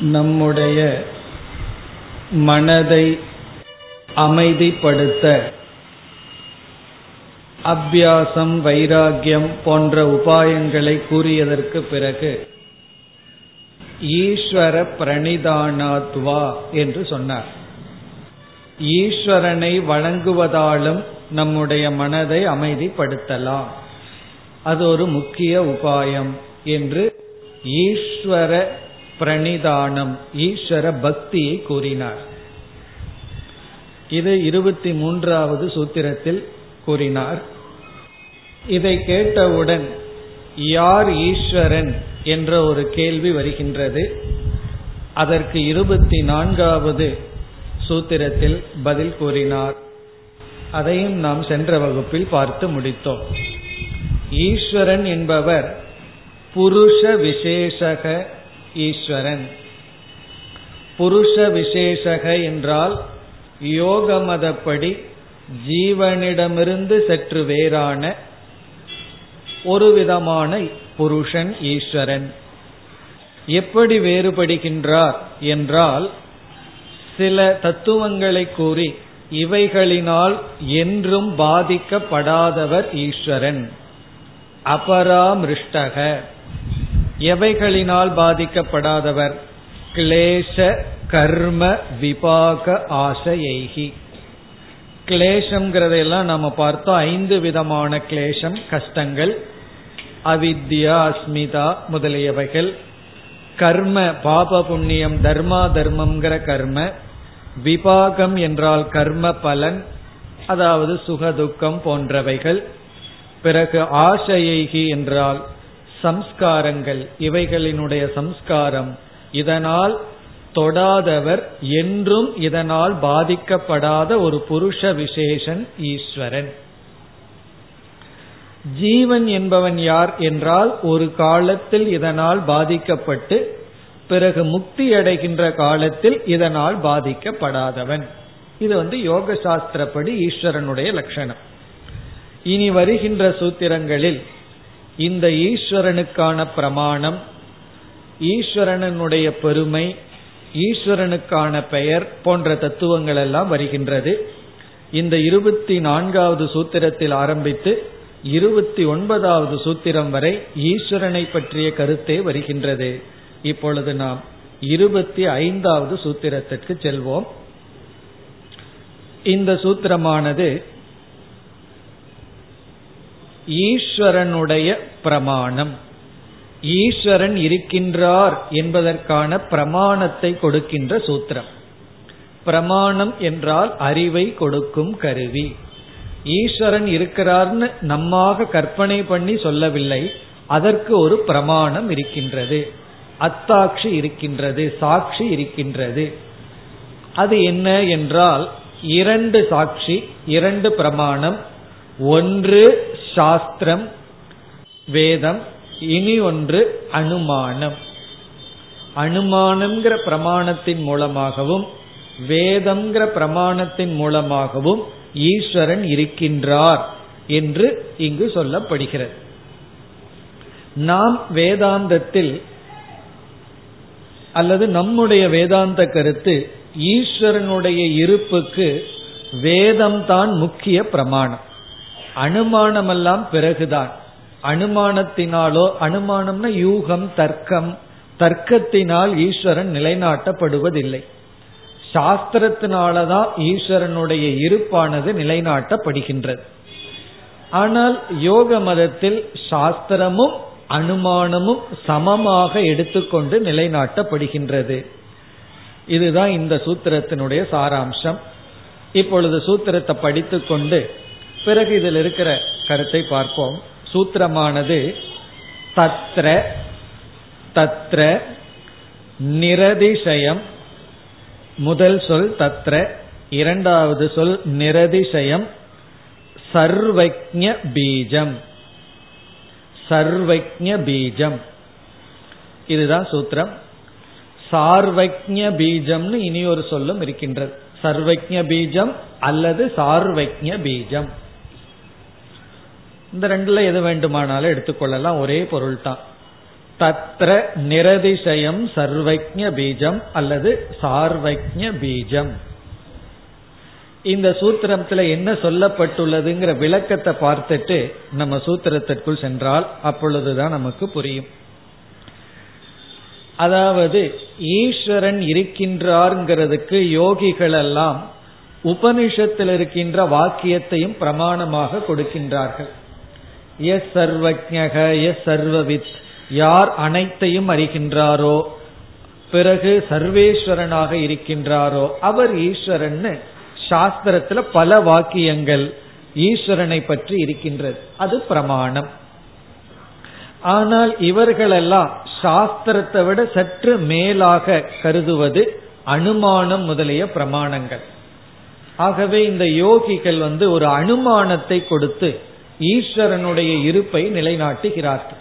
நம்முடைய மனதை அமைதிப்படுத்த அபியாசம் வைராகியம் போன்ற உபாயங்களை கூறியதற்கு பிறகு ஈஸ்வர பிரணிதானாத்வா என்று சொன்னார். ஈஸ்வரனை வழங்குவதாலும் நம்முடைய மனதை அமைதிப்படுத்தலாம். அது ஒரு முக்கிய உபாயம் என்று ஈஸ்வர பிரணிதானம் ஈஸ்வர பக்தியை கூறினார். இது இருபத்தி மூன்றாவது சூத்திரத்தில் கூறினார். இதை கேட்டவுடன் யார் ஈஸ்வரன் என்ற ஒரு கேள்வி வருகின்றது. அதற்கு இருபத்தி நான்காவது சூத்திரத்தில் பதில் கூறினார். அதையும் நாம் சென்ற வகுப்பில் பார்த்து முடித்தோம். ஈஸ்வரன் என்பவர் புருஷ விசேஷக ஈஸ்வரன். புருஷ விசேஷக என்றால் யோக மதப்படி ஜீவனிடமிருந்து சற்று வேறான ஒரு விதமான புருஷன் ஈஸ்வரன். எப்படி வேறுபடுகின்றார் என்றால் சில தத்துவங்களை கூறி இவைகளினால் என்றும் பாதிக்கப்படாதவர் ஈஸ்வரன். அபராமிருஷ்டக. எவைகளினால் பாதிக்கப்படாதவர்? கிளேச கர்ம விபாக ஆசையைகி. கிளேசம்ங்கிறதையெல்லாம் நம்ம பார்த்தோம் ஐந்து விதமான கிளேசம் கஷ்டங்கள் அவித்யா அஸ்மிதா முதலியவைகள். கர்ம பாப புண்ணியம் தர்மா தர்மம்ங்கிற கர்ம விபாகம் என்றால் கர்ம பலன் அதாவது சுகதுக்கம் போன்றவைகள். பிறகு ஆசையைகி என்றால் சம்ஸ்காரங்கள் இவைகளினுடைய சம்ஸ்காரம் இதனால் தொடாதவர் என்றும் இதனால் பாதிக்கப்படாத ஒரு புருஷ விசேஷன் ஈஸ்வரன். ஜீவன் என்பவன் யார் என்றால் ஒரு காலத்தில் இதனால் பாதிக்கப்பட்டு பிறகு முக்தி அடைகின்ற காலத்தில் இதனால் பாதிக்கப்படாதவன். இது வந்து யோக சாஸ்திரப்படி ஈஸ்வரனுடைய லட்சணம். இனி வருகின்ற சூத்திரங்களில் இந்த ஈஸ்வரனுக்கான பிரமாணம் ஈஸ்வரனுடைய பெருமை ஈஸ்வரனுக்கான பெயர் போன்ற தத்துவங்கள் எல்லாம் வருகின்றது. இந்த இருபத்தி நான்காவது சூத்திரத்தில் ஆரம்பித்து இருபத்தி ஒன்பதாவது சூத்திரம் வரை ஈஸ்வரனை பற்றிய கருத்தே வருகின்றது. இப்பொழுது நாம் இருபத்தி ஐந்தாவது சூத்திரத்திற்கு செல்வோம். இந்த சூத்திரமானது ஈஸ்வரனுடைய பிரமாணம். ஈஸ்வரன் இருக்கின்றார் என்பதற்கான பிரமாணத்தை கொடுக்கின்ற சூத்திரம். பிரமாணம் என்றால் அறிவை கொடுக்கும் கருவி. ஈஸ்வரன் இருக்கிறார்னு நம்மாக கற்பனை பண்ணி சொல்லவில்லை. அதற்கு ஒரு பிரமாணம் இருக்கின்றது. அத்தாட்சி இருக்கின்றது சாட்சி இருக்கின்றது. அது என்ன என்றால் இரண்டு சாட்சி இரண்டு பிரமாணம். ஒன்று சாஸ்திரம் வேதம் இனி ஒன்று அனுமானம். அனுமானம்ங்கிற பிரமாணத்தின் மூலமாகவும் வேதம்ங்கிற பிரமாணத்தின் மூலமாகவும் ஈஸ்வரன் இருக்கின்றார் என்று இங்கு சொல்லப்படுகிறது. நாம் வேதாந்தத்தில் அல்லது நம்முடைய வேதாந்த கருத்து ஈஸ்வரனுடைய இருப்புக்கு வேதம்தான் முக்கிய பிரமாணம். அனுமானமெல்லாம் பிறகுதான். அனுமானத்தினாலோ அனுமானம்னா யூகம் தர்க்கம். தர்க்கத்தினால் ஈஸ்வரன் நிலைநாட்டப்படுவதில்லை. சாஸ்திரத்தினாலதான் ஈஸ்வரனுடைய இருப்பானது நிலைநாட்டப்படுகின்றது. ஆனால் யோக மதத்தில் சாஸ்திரமும் அனுமானமும் சமமாக எடுத்துக்கொண்டு நிலைநாட்டப்படுகின்றது. இதுதான் இந்த சூத்திரத்தினுடைய சாராம்சம். இப்பொழுது சூத்திரத்தை படித்துக்கொண்டு பிறகு இதில் இருக்கிற கருத்தை பார்ப்போம். சூத்திரமானது தத்ர தத்ர நிரதிசயம். முதல் சொல் தத்ர இரண்டாவது சொல் நிரதிசயம். சர்வஜ பீஜம். சர்வஜ பீஜம். இதுதான் சூத்திரம். சார்வஜ பீஜம்னு இனி ஒரு சொல்லும் இருக்கின்றது. சர்வஜ பீஜம் அல்லது சார்வஜ பீஜம். இந்த ரெண்டுல எது வேண்டுமானாலும் எடுத்துக்கொள்ளலாம். ஒரே பொருள் தான் தத்ர நிரதிசயம் சர்வஜ பீஜம் அல்லது சார்வஜ பீஜம். இந்த சூத்திரத்துல என்ன சொல்லப்பட்டுள்ளதுங்கிற விளக்கத்தை பார்த்துட்டு நம்ம சூத்திரத்திற்குள் சென்றால் அப்பொழுதுதான் நமக்கு புரியும். அதாவது ஈஸ்வரன் இருக்கின்றார்ங்கிறதுக்கு யோகிகள் எல்லாம் உபனிஷத்தில் இருக்கின்ற வாக்கியத்தையும் பிரமாணமாக கொடுக்கின்றார்கள். எஸ் சர்வஜக எஸ் சர்வவித் யார் அனைத்தையும் அறிகின்றாரோ பிறகு சர்வேஸ்வரனாக இருக்கின்றாரோ அவர் ஈஸ்வரன்னு சாஸ்திரத்துல பல வாக்கியங்கள் ஈஸ்வரனை பற்றி இருக்கின்றது. அது பிரமாணம். ஆனால் இவர்களெல்லாம் சாஸ்திரத்தை விட சற்று மேலாக கருதுவது அனுமானம் முதலிய பிரமாணங்கள். ஆகவே இந்த யோகிகள் வந்து ஒரு அனுமானத்தை கொடுத்து ஈஸ்வரனுடைய இருப்பை நிலைநாட்டுகிறார்கள்.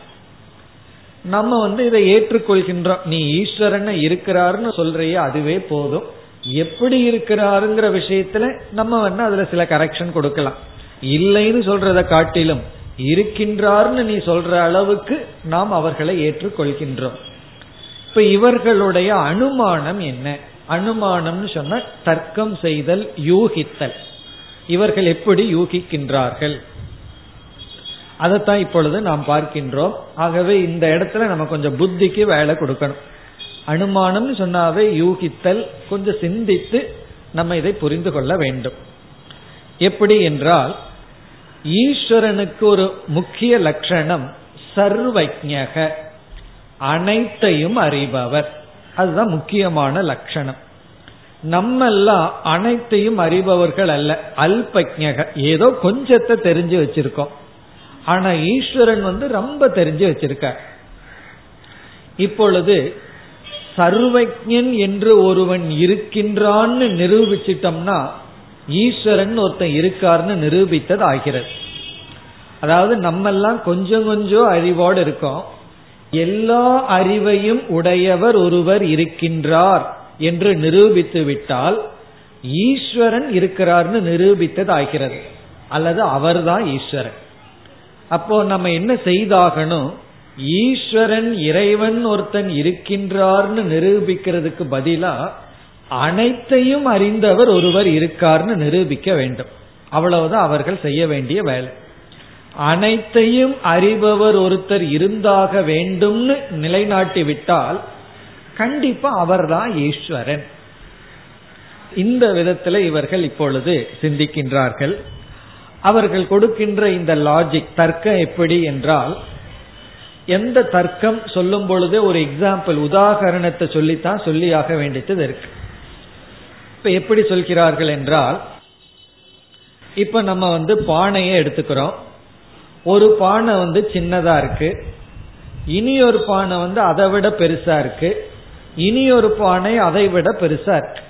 நம்ம வந்து இதை ஏற்றுக்கொள்கின்றோம். நீ ஈஸ்வரன் இருக்கிறாருன்னு சொல்றிய அதுவே போதும். எப்படி இருக்கிறாருங்கிற விஷயத்துல நம்ம வந்து அதுல சில கரெக்ஷன் கொடுக்கலாம். இல்லைன்னு சொல்றத காட்டிலும் இருக்கின்றார்னு நீ சொல்ற அளவுக்கு நாம் அவர்களை ஏற்றுக்கொள்கின்றோம். இப்ப இவர்களுடைய அனுமானம் என்ன? அனுமானம்னு சொன்ன தர்க்கம் செய்தல் யூகித்தல். இவர்கள் எப்படி யூகிக்கின்றார்கள்? அதைத்தான் இப்பொழுது நாம் பார்க்கின்றோம். ஆகவே இந்த இடத்துல நம்ம கொஞ்சம் புத்திக்கு வேலை கொடுக்கணும். அனுமானம்னு சொன்னாவே யூகித்தல் கொஞ்சம் சிந்தித்து நம்ம இதை புரிந்து கொள்ள வேண்டும். எப்படி என்றால் ஈஸ்வரனுக்கு ஒரு முக்கிய லட்சணம் சர்வஜக அனைத்தையும் அறிபவர். அதுதான் முக்கியமான லட்சணம். நம்மெல்லாம் அனைத்தையும் அறிபவர்கள் அல்ல அல்பஜக. ஏதோ கொஞ்சத்தை தெரிஞ்சு வச்சிருக்கோம். ஆனா ஈஸ்வரன் வந்து ரொம்ப தெரிஞ்சு வச்சிருக்கார். இப்பொழுது சர்வஜன் என்று ஒருவன் இருக்கின்றான்னு நிரூபிச்சிட்டோம்னா ஈஸ்வரன் ஒருத்தன் இருக்காருன்னு நிரூபித்தது ஆகிறது அதாவது நம்ம எல்லாம் கொஞ்சம் கொஞ்சம் அறிவோடு இருக்கோம். எல்லா அறிவையும் உடையவர் ஒருவர் இருக்கின்றார் என்று நிரூபித்து விட்டால் ஈஸ்வரன் இருக்கிறார்னு நிரூபித்தது ஆகிறது அல்லது அவர்தான் ஈஸ்வரன். அப்போ நம்ம என்ன செய்தாகணும்? ஈஸ்வரன் இறைவன் ஒருத்தன் இருக்கின்றார்னு நிரூபிக்கிறதுக்கு பதிலா அனைத்தையும் அறிந்தவர் ஒருவர் இருக்கார்னு நிரூபிக்க வேண்டும். அவ்வளவுதான் அவர்கள் செய்ய வேண்டிய வேலை. அனைத்தையும் அறிபவர் ஒருத்தர் இருந்தாக வேண்டும்னு நிலைநாட்டி விட்டால் கண்டிப்பா அவர்தான் ஈஸ்வரன். இந்த விதத்தில் இவர்கள் இப்பொழுது சிந்திக்கின்றார்கள். அவர்கள் கொடுக்கின்ற இந்த லாஜிக் தர்க்கம் எப்படி என்றால் எந்த தர்க்கம் சொல்லும் பொழுது ஒரு எக்ஸாம்பிள் உதாகரணத்தை சொல்லித்தான் சொல்லியாக வேண்டியது இருக்கு. இப்ப எப்படி சொல்கிறார்கள் என்றால் இப்ப நம்ம வந்து பானையை எடுத்துக்கிறோம். ஒரு பானை வந்து சின்னதா இருக்கு. இனி ஒரு பானை வந்து அதை விட பெருசா இருக்கு. இனி ஒரு பானை அதை விட பெருசா இருக்கு.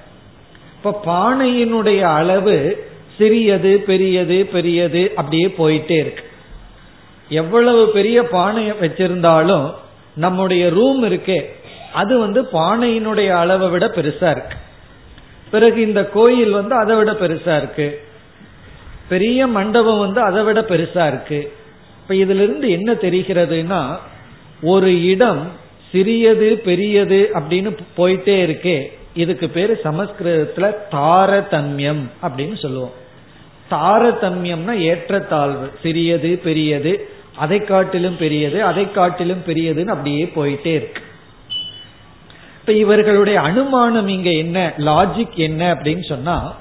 இப்ப பானையினுடைய அளவு சிறியது பெரியது பெரியது அப்படியே போயிட்டே இருக்கு. எவ்வளவு பெரிய பானையை வச்சிருந்தாலும் நம்முடைய ரூம் இருக்கே. அது வந்து பானையினுடைய அளவை விட பெருசா இருக்கு. பிறகு இந்த கோயில் வந்து அதை விட பெருசா இருக்கு. பெரிய மண்டபம் வந்து அதை விட பெருசா இருக்கு. இப்ப இதுல இருந்து என்ன தெரிகிறதுனா ஒரு இடம் சிறியது பெரியது அப்படின்னு போயிட்டே இருக்கே. இதுக்கு பேரு சமஸ்கிருதத்துல தாரதமியம் அப்படின்னு சொல்லுவோம். தாரதமியம்னா ஏற்றத்தாழ்வு. சிறியது பெரியது அதை காட்டிலும் பெரியது அதை காட்டிலும் பெரியதுன்னு அப்படியே போயிட்டே இருக்கு. இப்ப இவர்களுடைய அனுமானம் இங்க என்ன லாஜிக் என்ன அப்படின்னு சொன்னா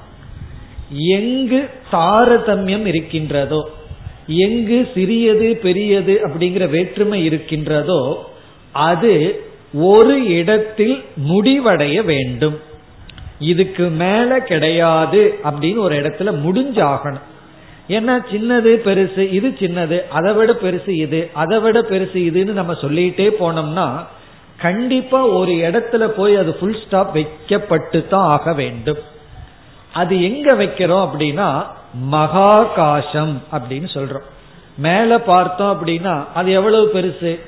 எங்கு தாரதமியம் இருக்கின்றதோ எங்கு சிறியது பெரியது அப்படிங்கிற வேற்றுமை இருக்கின்றதோ அது ஒரு இடத்தில் முடிவடைய வேண்டும். இதுக்கு மேல கிடையாது அப்படின்னு ஒரு இடத்துல முடிஞ்சாகணும். ஏன்னா சின்னது பெருசு இது சின்னது அதை விட பெருசு இது அதை விட பெருசு இதுன்னு நம்ம சொல்லிட்டே போனோம்னா கண்டிப்பா ஒரு இடத்துல போய் அது ஃபுல் ஸ்டாப் வைக்கப்பட்டு தான் ஆக வேண்டும். அது எங்க வைக்கிறோம் அப்படின்னா மகாகாசம் அப்படின்னு சொல்றோம். மேல பார்த்தோம் அப்படின்னா அது எவ்வளவு பெருசு?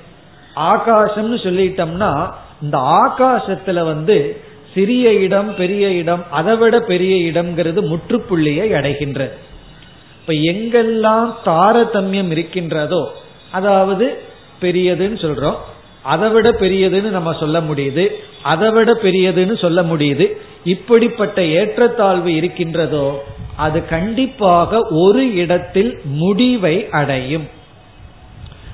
ஆகாசம்னு சொல்லிட்டோம்னா இந்த ஆகாசத்துல வந்து சிறிய இடம் பெரிய இடம் அதை விட பெரிய இடம்ங்கிறது முற்றுப்புள்ளியை அடைகின்றது. இப்ப எங்கெல்லாம் தாரதமியம் இருக்கின்றதோ அதாவது பெரியதுன்னு சொல்றோம் அதை விட பெரியதுன்னு நம்ம சொல்ல முடியுது அதை விட பெரியதுன்னு சொல்ல முடியுது இப்படிப்பட்ட ஏற்றத்தாழ்வு இருக்கின்றதோ அது கண்டிப்பாக ஒரு இடத்தில் முடிவை அடையும்.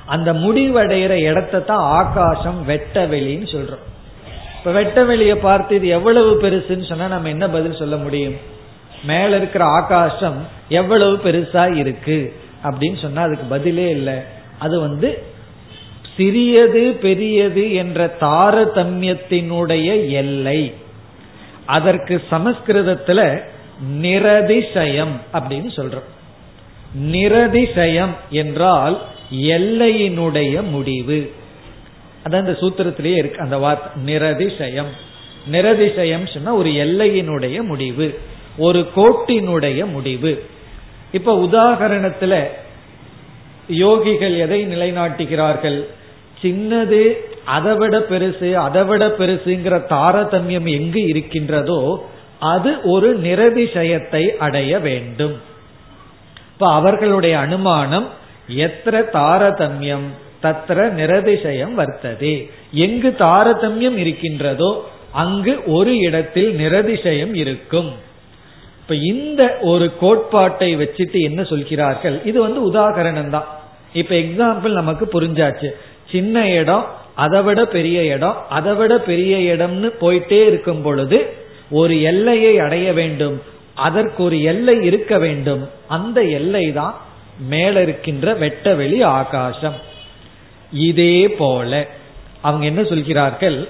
அந்த முடிவடைகிற இடத்தை தான் ஆகாசம் வெட்ட வெளின்னு சொல்றோம். இப்ப வெட்ட வெளியை பார்த்து இது எவ்வளவு பெருசுன்னு சொன்னா நம்ம என்ன பதில் சொல்ல முடியும்? மேல இருக்கிற ஆகாசம் எவ்வளவு பெருசா இருக்கு? அப்படின்னு சொன்னா அதுக்கு பதிலே இல்லை. அது வந்து சிறியது பெரியது என்ற தாரதமியத்தினுடைய எல்லை. அதற்கு சமஸ்கிருதத்துல நிரதிசயம் அப்படின்னு சொல்றோம். நிரதிசயம் என்றால் எல்லையினுடைய முடிவு. அதான் இந்த சூத்திரத்திலேயே இருக்கு. அந்த வார்த்தை நிரதிசயம். நிரதிசயம் சொன்னா ஒரு எல்லையினுடைய முடிவு ஒரு கோட்டினுடைய முடிவு. இப்ப உதாகரணத்துல யோகிகள் எதை நிலைநாட்டுகிறார்கள்? சின்னது அதை விட பெருசு அதை விட பெருசுங்கிற தாரதமியம் எங்கு இருக்கின்றதோ அது ஒரு நிரதிசயத்தை அடைய வேண்டும். இப்ப அவர்களுடைய அனுமானம் எத்திர தாரதமியம்? தத்திர நிரதிசயம் வர்த்ததே. எங்கு தாரதமியம் இருக்கின்றதோ அங்கு ஒரு இடத்தில் நிரதிசயம் இருக்கும். இப்ப இந்த ஒரு கோட்பாட்டை வச்சுட்டு என்ன சொல்கிறார்கள்? இது வந்து உதாகரணம் தான் இப்ப எக்ஸாம்பிள் நமக்கு புரிஞ்சாச்சு. சின்ன இடம் அதை விட பெரிய இடம் அதை விட பெரிய இடம்னு போயிட்டே இருக்கும் பொழுது ஒரு எல்லையை அடைய வேண்டும். அதற்கு ஒரு எல்லை இருக்க வேண்டும். அந்த எல்லை தான் மேல இருக்கின்ற வெட்டவெளி ஆகாசம். இதே போல. அவங்க என்ன சொல்கிறார்கள்?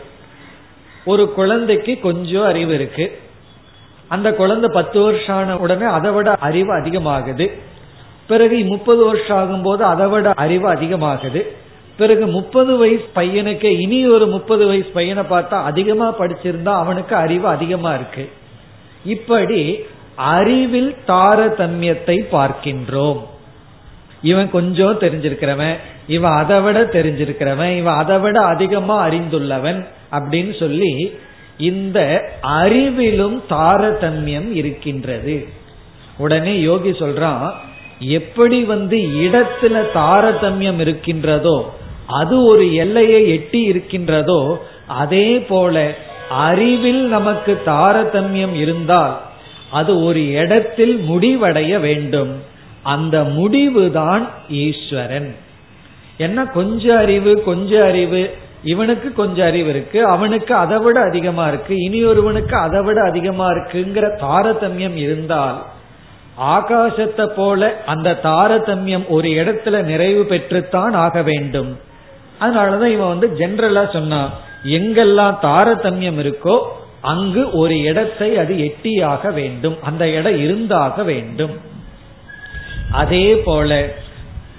ஒரு குழந்தைக்கு கொஞ்சம் அறிவு இருக்கு. அந்த குழந்தை பத்து வருஷம் ஆன உடனே அதை விட அறிவு அதிகமாகுது. பிறகு முப்பது வருஷம் ஆகும்போது அதை விட அறிவு அதிகமாகுது. பிறகு முப்பது வயசு பையனுக்கு இனி ஒரு முப்பது வயசு பையனை பார்த்தா அதிகமா படிச்சிருந்தா அவனுக்கு அறிவு அதிகமா இருக்கு. இப்படி அறிவில் தாரதமியத்தை பார்க்கின்றோம். இவன் கொஞ்சம் தெரிஞ்சிருக்கிறவன் இவன் அதை விட தெரிஞ்சிருக்கிறவன் இவன் அதை விட அதிகமா அறிந்துள்ளவன் அப்படின்னு சொல்லி இந்த அறிவிலும் தாரதமியம் இருக்கின்றது. உடனே யோகி சொல்றான் எப்படி வந்து இடத்துல தாரதமியம் இருக்கின்றதோ அது ஒரு எல்லையை எட்டி இருக்கின்றதோ அதே போல அறிவில் நமக்கு தாரதமியம் இருந்தால் அது ஒரு இடத்தில் முடிவடைய வேண்டும். அந்த முடிவுதான் ஈஸ்வரன். என்ன கொஞ்ச அறிவு கொஞ்ச அறிவு? இவனுக்கு கொஞ்சம் அறிவு இருக்கு அவனுக்கு அதை விட அதிகமா இருக்கு இனி ஒருவனுக்கு அதை விட அதிகமா இருக்குங்கிற தாரதமியம் இருந்தால் ஆகாசத்தை போல அந்த தாரதமியம் ஒரு இடத்துல நிறைவு பெற்றுத்தான் ஆக வேண்டும். அதனாலதான் இவன் வந்து ஜென்ரலா சொன்னான் எங்கெல்லாம் தாரதமியம் இருக்கோ அங்கு ஒரு இடத்தை அது எட்டியாக வேண்டும் அந்த இடம் இருந்தாக வேண்டும். அதே போல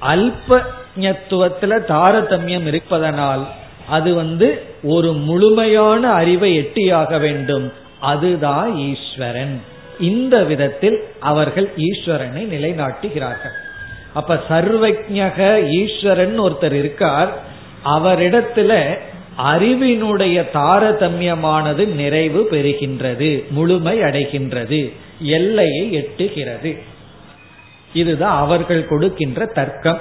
அல்பத்துவத்துல தாரதமியம் இருப்பதனால் அது வந்து ஒரு முழுமையான அறிவை எட்டியாக வேண்டும். அதுதான் ஈஸ்வரன். இந்த விதத்தில் அவர்கள் ஈஸ்வரனை நிலைநாட்டுகிறார்கள். அப்ப சர்வஜக ஈஸ்வரன் ஒருத்தர் இருக்கார். அவரிடத்துல அறிவினுடைய தாரதமியமானது நிறைவு பெறுகின்றது முழுமை அடைகின்றது எல்லையை எட்டுகிறது. இதுதான் அவர்கள் கொடுக்கின்ற தர்க்கம்.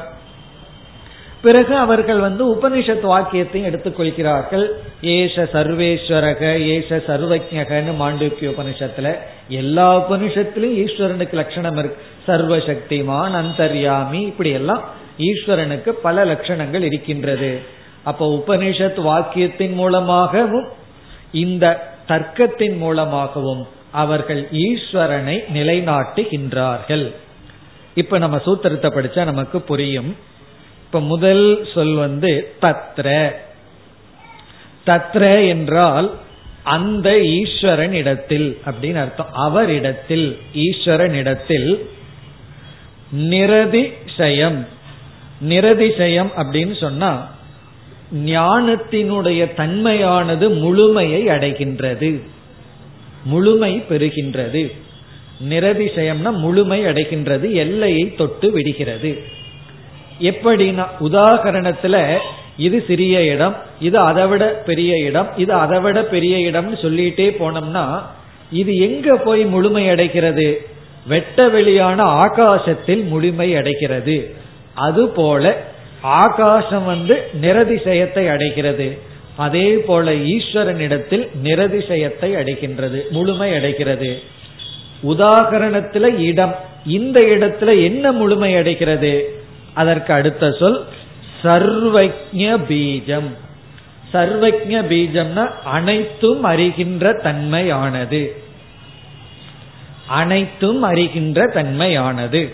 பிறகு அவர்கள் வந்து உபனிஷத் வாக்கியத்தையும் எடுத்துக்கொள்கிறார்கள் ஏஷ சர்வேஸ்வரக ஏஷ சர்வஜகன்னு மாண்டூக்கிய உபனிஷத்துல எல்லா உபனிஷத்திலும் ஈஸ்வரனுக்கு லட்சணம் இருக்கு. சர்வசக்திமான் அந்தர்யாமி இப்படி எல்லாம் ஈஸ்வரனுக்கு பல லட்சணங்கள் இருக்கின்றது. அப்போ உபனிஷத் வாக்கியத்தின் மூலமாகவும் இந்த தர்க்கத்தின் மூலமாகவும் அவர்கள் ஈஸ்வரனை நிலைநாட்டுகின்றார்கள். இப்ப நம்ம சூத்திரத்தை படிச்சா நமக்கு புரியும். இப்ப முதல் சொல் வந்து தத்ர. தத்ர என்றால் அந்த ஈஸ்வரன் இடத்தில் அப்படின்னு அர்த்தம். அவரிடத்தில் ஈஸ்வரன் இடத்தில் நிரதிசயம். நிரதிசயம் அப்படின்னு சொன்னா ஞானத்தினுடைய தன்மையானது முழுமையை அடைகின்றது. முழுமை பெறுகின்றது. நிரதிசயம்னா முழுமை அடைகின்றது எல்லையை தொட்டு விடுகிறது. எப்படின்னா உதாகரணத்துல இது சிறிய இடம் இது அதை விட பெரிய இடம் இது அதை விட பெரிய இடம்னு சொல்லிட்டே போனோம்னா இது எங்க போய் முழுமை அடைகிறது? வெட்ட வெளியான ஆகாசத்தில் முழுமை அடைகிறது. அதுபோல ஆகாசம் வந்து நிரதிசயத்தை அடைகிறது. அதே போல ஈஸ்வரனிடத்தில் நிரதிசயத்தை அடைகின்றது முழுமை அடைகிறது. உதாகரணத்துல இடம். இந்த இடத்துல என்ன முழுமை அடைகிறது? அதற்கு அடுத்த சொல் சர்வஜ பீஜம். சர்வஜ பீஜம்னா அனைத்தும் அறிகின்ற தன்மையானது. அனைத்தும் அறிகின்ற தன்மையானது.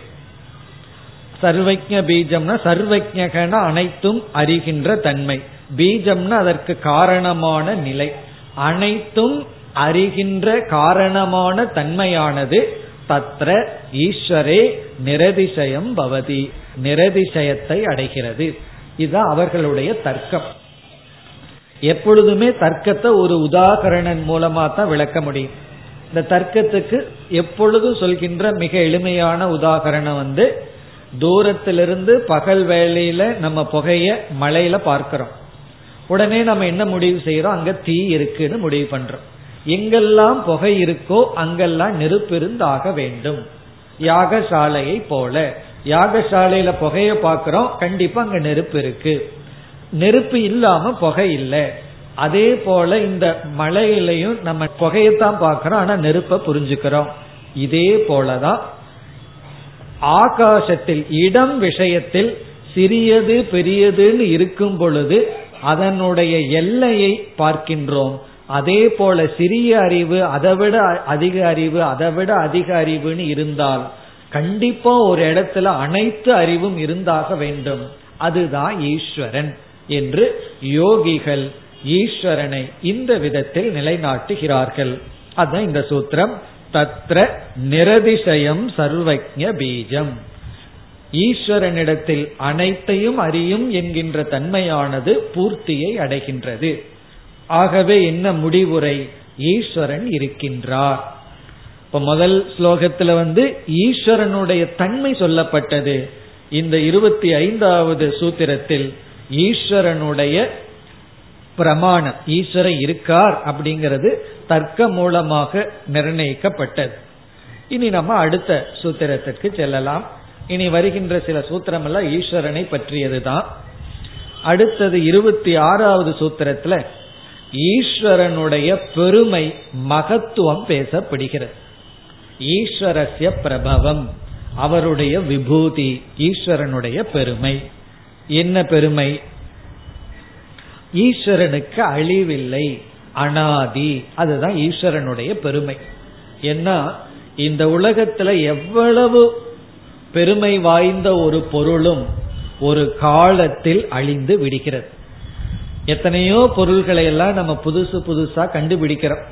சர்வஜ பீஜம்னா சர்வஜகன அனைத்தும் அறிகின்ற தன்மை. பீஜம்னா அதற்கு காரணமான நிலை. அனைத்தும் அறிகின்ற காரணமான தன்மையானது தத்ர ஈஸ்வரே நிரதிசயம் பவதி நிரதிசயத்தை அடைகிறது. இதுதான் அவர்களுடைய தர்க்கம். எப்பொழுதுமே தர்க்கத்தை ஒரு உதாகரணன் மூலமா தான் விளக்க முடியும். இந்த தர்க்கத்துக்கு எப்பொழுதும் சொல்கின்ற மிக எளிமையான உதாகரணம் வந்து தூரத்திலிருந்து பகல் வேலையில நம்ம புகைய மழையில பார்க்கிறோம். உடனே நம்ம என்ன முடிவு செய்யறோம்? அங்க தீ இருக்குன்னு முடிவு பண்றோம். எங்கெல்லாம் புகை இருக்கோ அங்கெல்லாம் நெருப்பு இருந்தாக வேண்டும். யாகசாலையை போல. யாகசாலையில புகைய பாக்குறோம் கண்டிப்பா அங்க நெருப்பு இருக்கு. நெருப்பு இல்லாம புகை இல்லை. அதே போல இந்த மலையிலையும் நம்ம புகையத்தான் பார்க்கிறோம் ஆனா நெருப்ப புரிஞ்சுக்கிறோம். இதே போலதான் ஆகாசத்தில் இடம் விஷயத்தில் சிறியது பெரியதுன்னு இருக்கும் பொழுது அதனுடைய எல்லையை பார்க்கின்றோம். அதே போல சிறிய அறிவு அதை விட அதிக அறிவு அதை விட அதிக அறிவுன்னு இருந்தால் கண்டிப்பா ஒரு இடத்துல அனைத்து அறிவும் இருந்தாக வேண்டும். அதுதான் ஈஸ்வரன் என்று யோகிகள் ஈஸ்வரனை இந்த விதத்தில் நிலைநாட்டுகிறார்கள். அதுதான் இந்த சூத்திரம். தத்ர நிரதிசயம் சர்வஜ பீஜம். ஈஸ்வரனிடத்தில் அனைத்தையும் அறியும் என்கின்ற தன்மையானது பூர்த்தியை அடைகின்றது. ஆகவே என்ன முடிவுரை? ஈஸ்வரன் இருக்கின்றார். இப்ப முதல் ஸ்லோகத்துல வந்து ஈஸ்வரனுடைய தன்மை சொல்லப்பட்டது. இந்த இருபத்தி ஐந்தாவது சூத்திரத்தில் ஈஸ்வரனுடைய பிரமாணம் ஈஸ்வரன் இருக்கார் அப்படிங்கிறது தர்க்க மூலமாக நிர்ணயிக்கப்பட்டது. இனி நம்ம அடுத்த சூத்திரத்திற்கு செல்லலாம். இனி வருகின்ற சில சூத்திரம் எல்லாம் ஈஸ்வரனை பற்றியதுதான். அடுத்தது இருபத்தி ஆறாவது சூத்திரத்துல ஈஸ்வரனுடைய பெருமை மகத்துவம் பேசப்படுகிறது. ஈஸ்வரஸ்ய பிரபவம் அவருடைய விபூதி ஈஸ்வரனுடைய பெருமை. என்ன பெருமை? ஈஸ்வரனுக்கு அழிவில்லை அனாதி அதுதான் ஈஸ்வரனுடைய பெருமை. என்ன? இந்த உலகத்துல எவ்வளவு பெருமை வாய்ந்த ஒரு பொருளும் ஒரு காலத்தில் அழிந்து விடுகிறது. எத்தனையோ பொருள்களை எல்லாம் நம்ம புதுசு புதுசா கண்டுபிடிக்கிறோம்.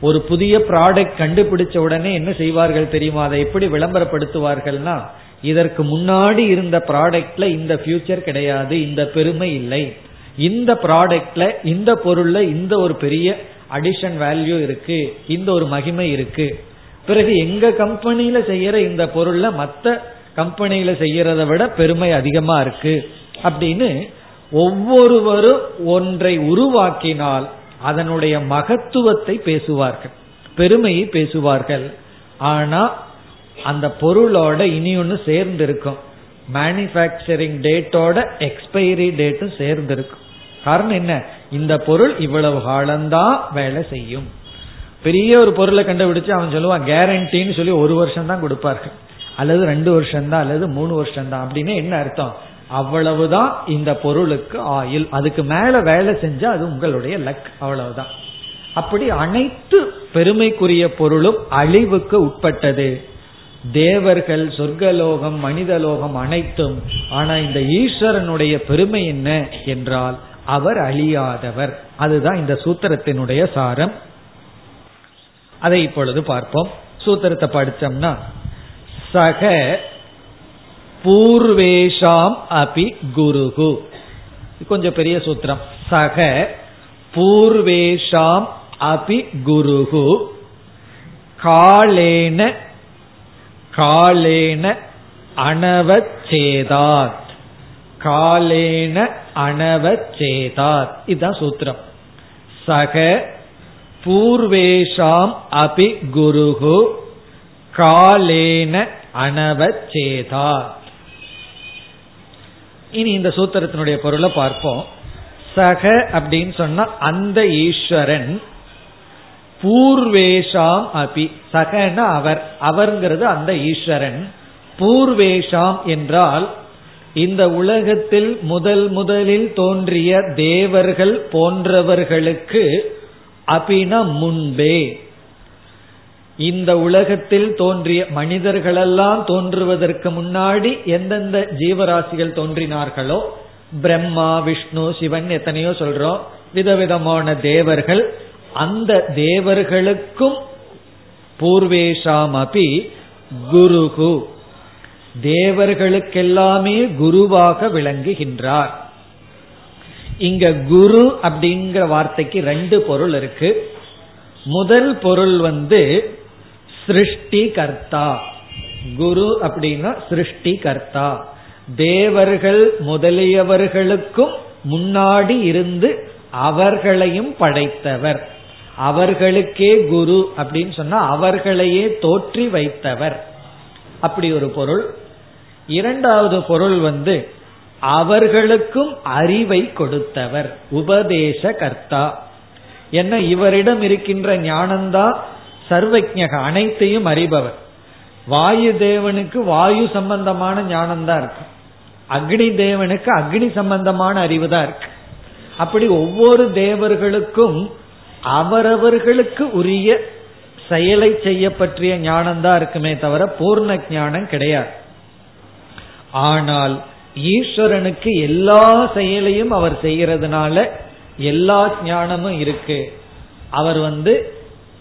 ஒரு புதிய ப்ராடக்ட் கண்டுபிடிச்ச உடனே என்ன செய்வார்கள் தெரியுமா? அதை எப்படி விளம்பரப்படுத்துவார்கள்னா இதற்கு முன்னாடி இருந்த ப்ராடக்ட்ல இந்த ஃபியூச்சர் கிடையாது இந்த பெருமை இல்லை. இந்த ப்ராடக்ட்ல இந்த பொருள்ல இந்த ஒரு பெரிய அடிஷன் வேல்யூ இருக்கு இந்த ஒரு மகிமை இருக்கு. பிறகு எங்க கம்பெனியில செய்யற இந்த பொருள்ல மற்ற கம்பெனியில செய்யறத விட பெருமை அதிகமா இருக்கு. அப்படின்னு ஒவ்வொருவரும் ஒன்றை உருவாக்கினால் அதனுடைய மகத்துவத்தை பேசுவார்கள் பெருமையை பேசுவார்கள். ஆனா அந்த பொருளோட இனி ஒன்று சேர்ந்து இருக்கும் மேனுபேக்சரிங் டேட்டோட எக்ஸ்பைரி டேட்டும் சேர்ந்து இருக்கும் காரணம் என்ன? இந்த பொருள் இவ்வளவு காலம்தான் வேலை செய்யும். பெரிய ஒரு பொருளை கண்டுபிடிச்சு அவன் சொல்லுவான் கேரண்டின்னு சொல்லி ஒரு வருஷம் தான் கொடுப்பார்கள். அல்லது ரெண்டு வருஷம் தான் அல்லது மூணு வருஷம் தான் அப்படின்னு என்ன அர்த்தம்? அவ்வளவுதான் இந்த பொருளுக்கு ஆயில் அதுக்கு மேல வேலை செஞ்சா அது உங்களுடைய லக் அவ்வளவுதான். அப்படி அனைத்து பெருமைக்குரிய பொருளும் அழிவுக்கு உட்பட்டது. தேவர்கள் சொர்க்கலோகம் மனிதலோகம் அனைத்தும் ஆனா இந்த ஈஸ்வரனுடைய பெருமை என்ன என்றால் அவர் அழியாதவர். அதுதான் இந்த சூத்திரத்தினுடைய சாரம். அதை இப்பொழுது பார்ப்போம். சூத்திரத்தை படிச்சோம்னா சக பூர்வேஷாம் அபி குருகு. கொஞ்சம் பெரிய சூத்திரம். சக பூர்வேஷாம் அபி குருகு. காலேன காலேன அனவச்சேதாத் காலேன அனவச்சேதாத் இதுதான் சூத்திரம். சக பூர்வேஷாம் அபி குருகு. காலேன அனவச்சேதாத் இனி இந்த சூத்திரத்தினுடைய பொருளை பார்ப்போம். சக அப்படின்னு சொன்னா அந்த ஈஸ்வரன் பூர்வேஷாம் அபி. சகன அவர். அவர்ங்கிறது அந்த ஈஸ்வரன். பூர்வேஷாம் என்றால் இந்த உலகத்தில் முதல் முதலில் தோன்றிய தேவர்கள் போன்றவர்களுக்கு அபின முன்பே. இந்த உலகத்தில் தோன்றிய மனிதர்களெல்லாம் தோன்றுவதற்கு முன்னாடி எந்தெந்த ஜீவராசிகள் தோன்றினார்களோ பிரம்மா விஷ்ணு சிவன் எத்தனையோ சொல்றோம் விதவிதமான தேவர்கள் அந்த தேவர்களுக்கும் பூர்வேஷாம் அபி குருகு. தேவர்களுக்கெல்லாமே குருவாக விளங்குகின்றார். இங்க குரு அப்படிங்கிற வார்த்தைக்கு ரெண்டு பொருள் இருக்கு. முதல் பொருள் வந்து சிருஷ்டி கர்த்தா குரு அப்படின்னா சிருஷ்டி கர்த்தா தேவர்கள் முதலியவர்களுக்கும் முன்னாடி இருந்து அவர்களையும் படைத்தவர். அவர்களுக்கே குரு அப்படின்னு சொன்னா அவர்களையே தோற்றி வைத்தவர். அப்படி ஒரு பொருள். இரண்டாவது பொருள் வந்து அவர்களுக்கும் அறிவை கொடுத்தவர். உபதேச கர்த்தா என்ன இவரிடம் இருக்கின்ற ஞானம்தான் சர்வஜக அனைத்தையும் அறிபவர். வாயு தேவனுக்கு வாயு சம்பந்தமான ஞானம் தான் இருக்கு. அக்னி தேவனுக்கு அக்னி சம்பந்தமான அறிவு தான் இருக்கு. அப்படி ஒவ்வொரு தேவர்களுக்கும் அவரவர்களுக்கு உரிய செயலை செய்ய பற்றிய ஞானம் தான் இருக்குமே தவிர பூர்ண ஞானம் கிடையாது. ஆனால் ஈஸ்வரனுக்கு எல்லா செயலையும் அவர் செய்யறதுனால எல்லா ஞானமும் இருக்கு. அவர் வந்து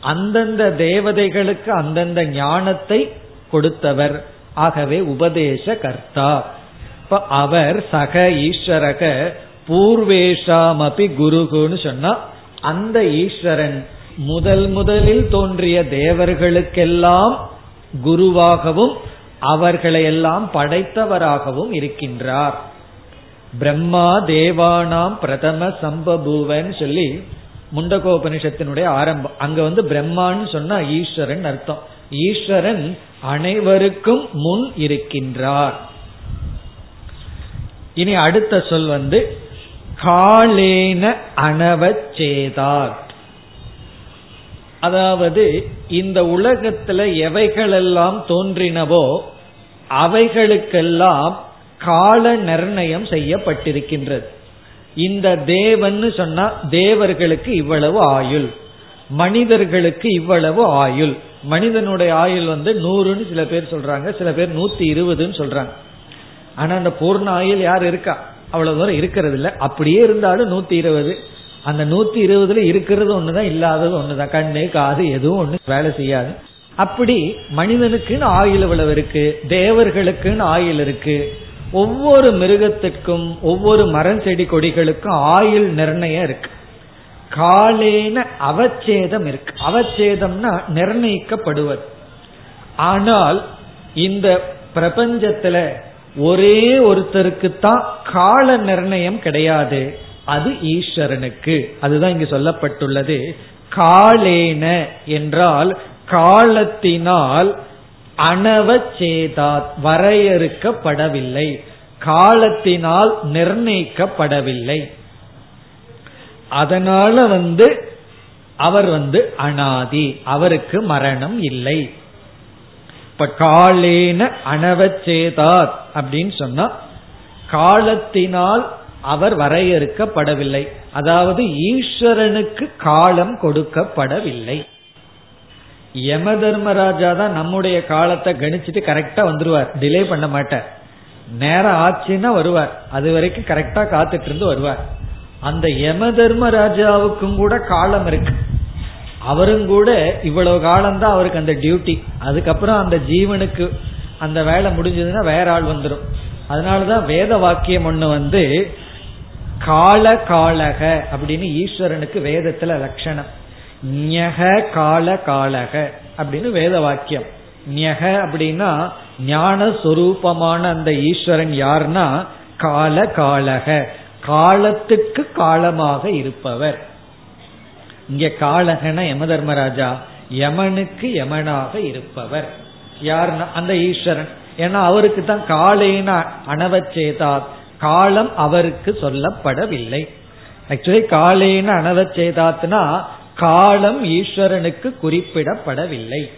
அந்தந்த தேவதைகளுக்கு அந்தந்த ஞானத்தை கொடுத்தவர். ஆகவே உபதேச கர்த்தா. இப்ப அவர் சக ஈஸ்வரக பூர்வேஷாமபி குருகுன்னு சொன்னா அந்த ஈஸ்வரன் முதல் முதலில் தோன்றிய தேவர்களுக்கெல்லாம் குருவாகவும் அவர்களை எல்லாம் படைத்தவராகவும் இருக்கின்றார். பிரம்மா தேவானாம் பிரதம சம்பபூவன் சொல்லி முண்டகோபனிஷத்தினுடைய ஆரம்பம். அங்க வந்து பிரம்மான்னு சொன்னா ஈஸ்வரன் அர்த்தம். ஈஸ்வரன் அனைவருக்கும் முன் இருக்கின்றார். இனி அடுத்த சொல் வந்து காலேன அனவச்சேதார் அதாவது இந்த உலகத்துல எவைகளெல்லாம் தோன்றினவோ அவைகளுக்கெல்லாம் கால நிர்ணயம் செய்யப்பட்டிருக்கின்றது. இந்த தேவன்னு சொன்னா தேவர்களுக்கு இவ்வளவு ஆயுள் மனிதர்களுக்கு இவ்வளவு ஆயுள். மனிதனுடைய ஆயுள் வந்து நூறுன்னு சில பேர் சொல்றாங்க சில பேர் நூத்தி இருபதுன்னு சொல்றாங்க. ஆனா அந்த பூர்ண ஆயுள் யார் இருக்கா? அவ்வளவு தூரம் இருக்கிறது இல்ல அப்படியே இருந்தாலும் நூத்தி இருபது. அந்த நூத்தி இருபதுல இருக்கிறது ஒண்ணுதான் இல்லாதது ஒண்ணுதான். கண்ணு காது எதுவும் ஒண்ணு வேலை செய்யாது. அப்படி மனிதனுக்குன்னு ஆயுள் இவ்வளவு இருக்கு? தேவர்களுக்குன்னு ஆயுள் இருக்கு. ஒவ்வொரு மிருகத்திற்கும் ஒவ்வொரு மரம் செடி கொடிகளுக்கும் ஆயுள் நிர்ணயம் இருக்கு. காலேன அவச்சேதம் இருக்கு. அவச்சேதம்னா நிர்ணயிக்கப்படுவது. ஆனால் இந்த பிரபஞ்சத்துல ஒரே ஒருத்தருக்கு தான் கால நிர்ணயம் கிடையாது. அது ஈஸ்வரனுக்கு. அதுதான் இங்கு சொல்லப்பட்டுள்ளது. காலேன என்றால் காலத்தினால் அனவச்சேதாத் வரையறுக்கப்படவில்லை. காலத்தினால் நிர்ணயிக்கப்படவில்லை. அதனால வந்து அவர் வந்து அனாதி அவருக்கு மரணம் இல்லை. இப்ப காலேன அனவச்சேதாத் அப்படின்னு சொன்னா காலத்தினால் அவர் வரையறுக்கப்படவில்லை. அதாவது ஈஸ்வரனுக்கு காலம் கொடுக்கப்படவில்லை. யம தர்மராஜா தான் நம்முடைய காலத்தை கணிச்சிட்டு கரெக்டா வந்துருவார். டிலே பண்ண மாட்டார். நேரம் ஆச்சுன்னா வருவார். அது வரைக்கும் கரெக்டா காத்துட்டு இருந்து வருவார். அந்த யம தர்மராஜாவுக்கும் கூட காலம் இருக்கு. அவரும் கூட இவ்வளவு காலம் தான் அவருக்கு அந்த டியூட்டி அதுக்கப்புறம் அந்த ஜீவனுக்கு அந்த வேலை முடிஞ்சதுன்னா வேற ஆள் வந்துடும் அதனாலதான் வேத வாக்கியம் ஒண்ணு வந்து கால காலக அப்படின்னு ஈஸ்வரனுக்கு வேதத்துல லட்சணம். ஞக கால காலக அப்படின்னு வேத வாக்கியம். ஞக அப்படின்னா ஞான சொரூபமான அந்த ஈஸ்வரன் யாருன்னா கால காலக. காலத்துக்கு காலமாக இருப்பவர். இங்க காலகன யம தர்மராஜா யமனுக்கு யமனாக இருப்பவர். யாருன்னா அந்த ஈஸ்வரன். ஏன்னா அவருக்கு தான் காலேன அனவச்சேதா காலம் அவருக்கு சொல்லப்படவில்லை. ஆக்சுவலி காலேன அனவச்சேதாத்னா காலம் ஈஸ்வரனுக்கு குறிப்பிடப்படவில்லை.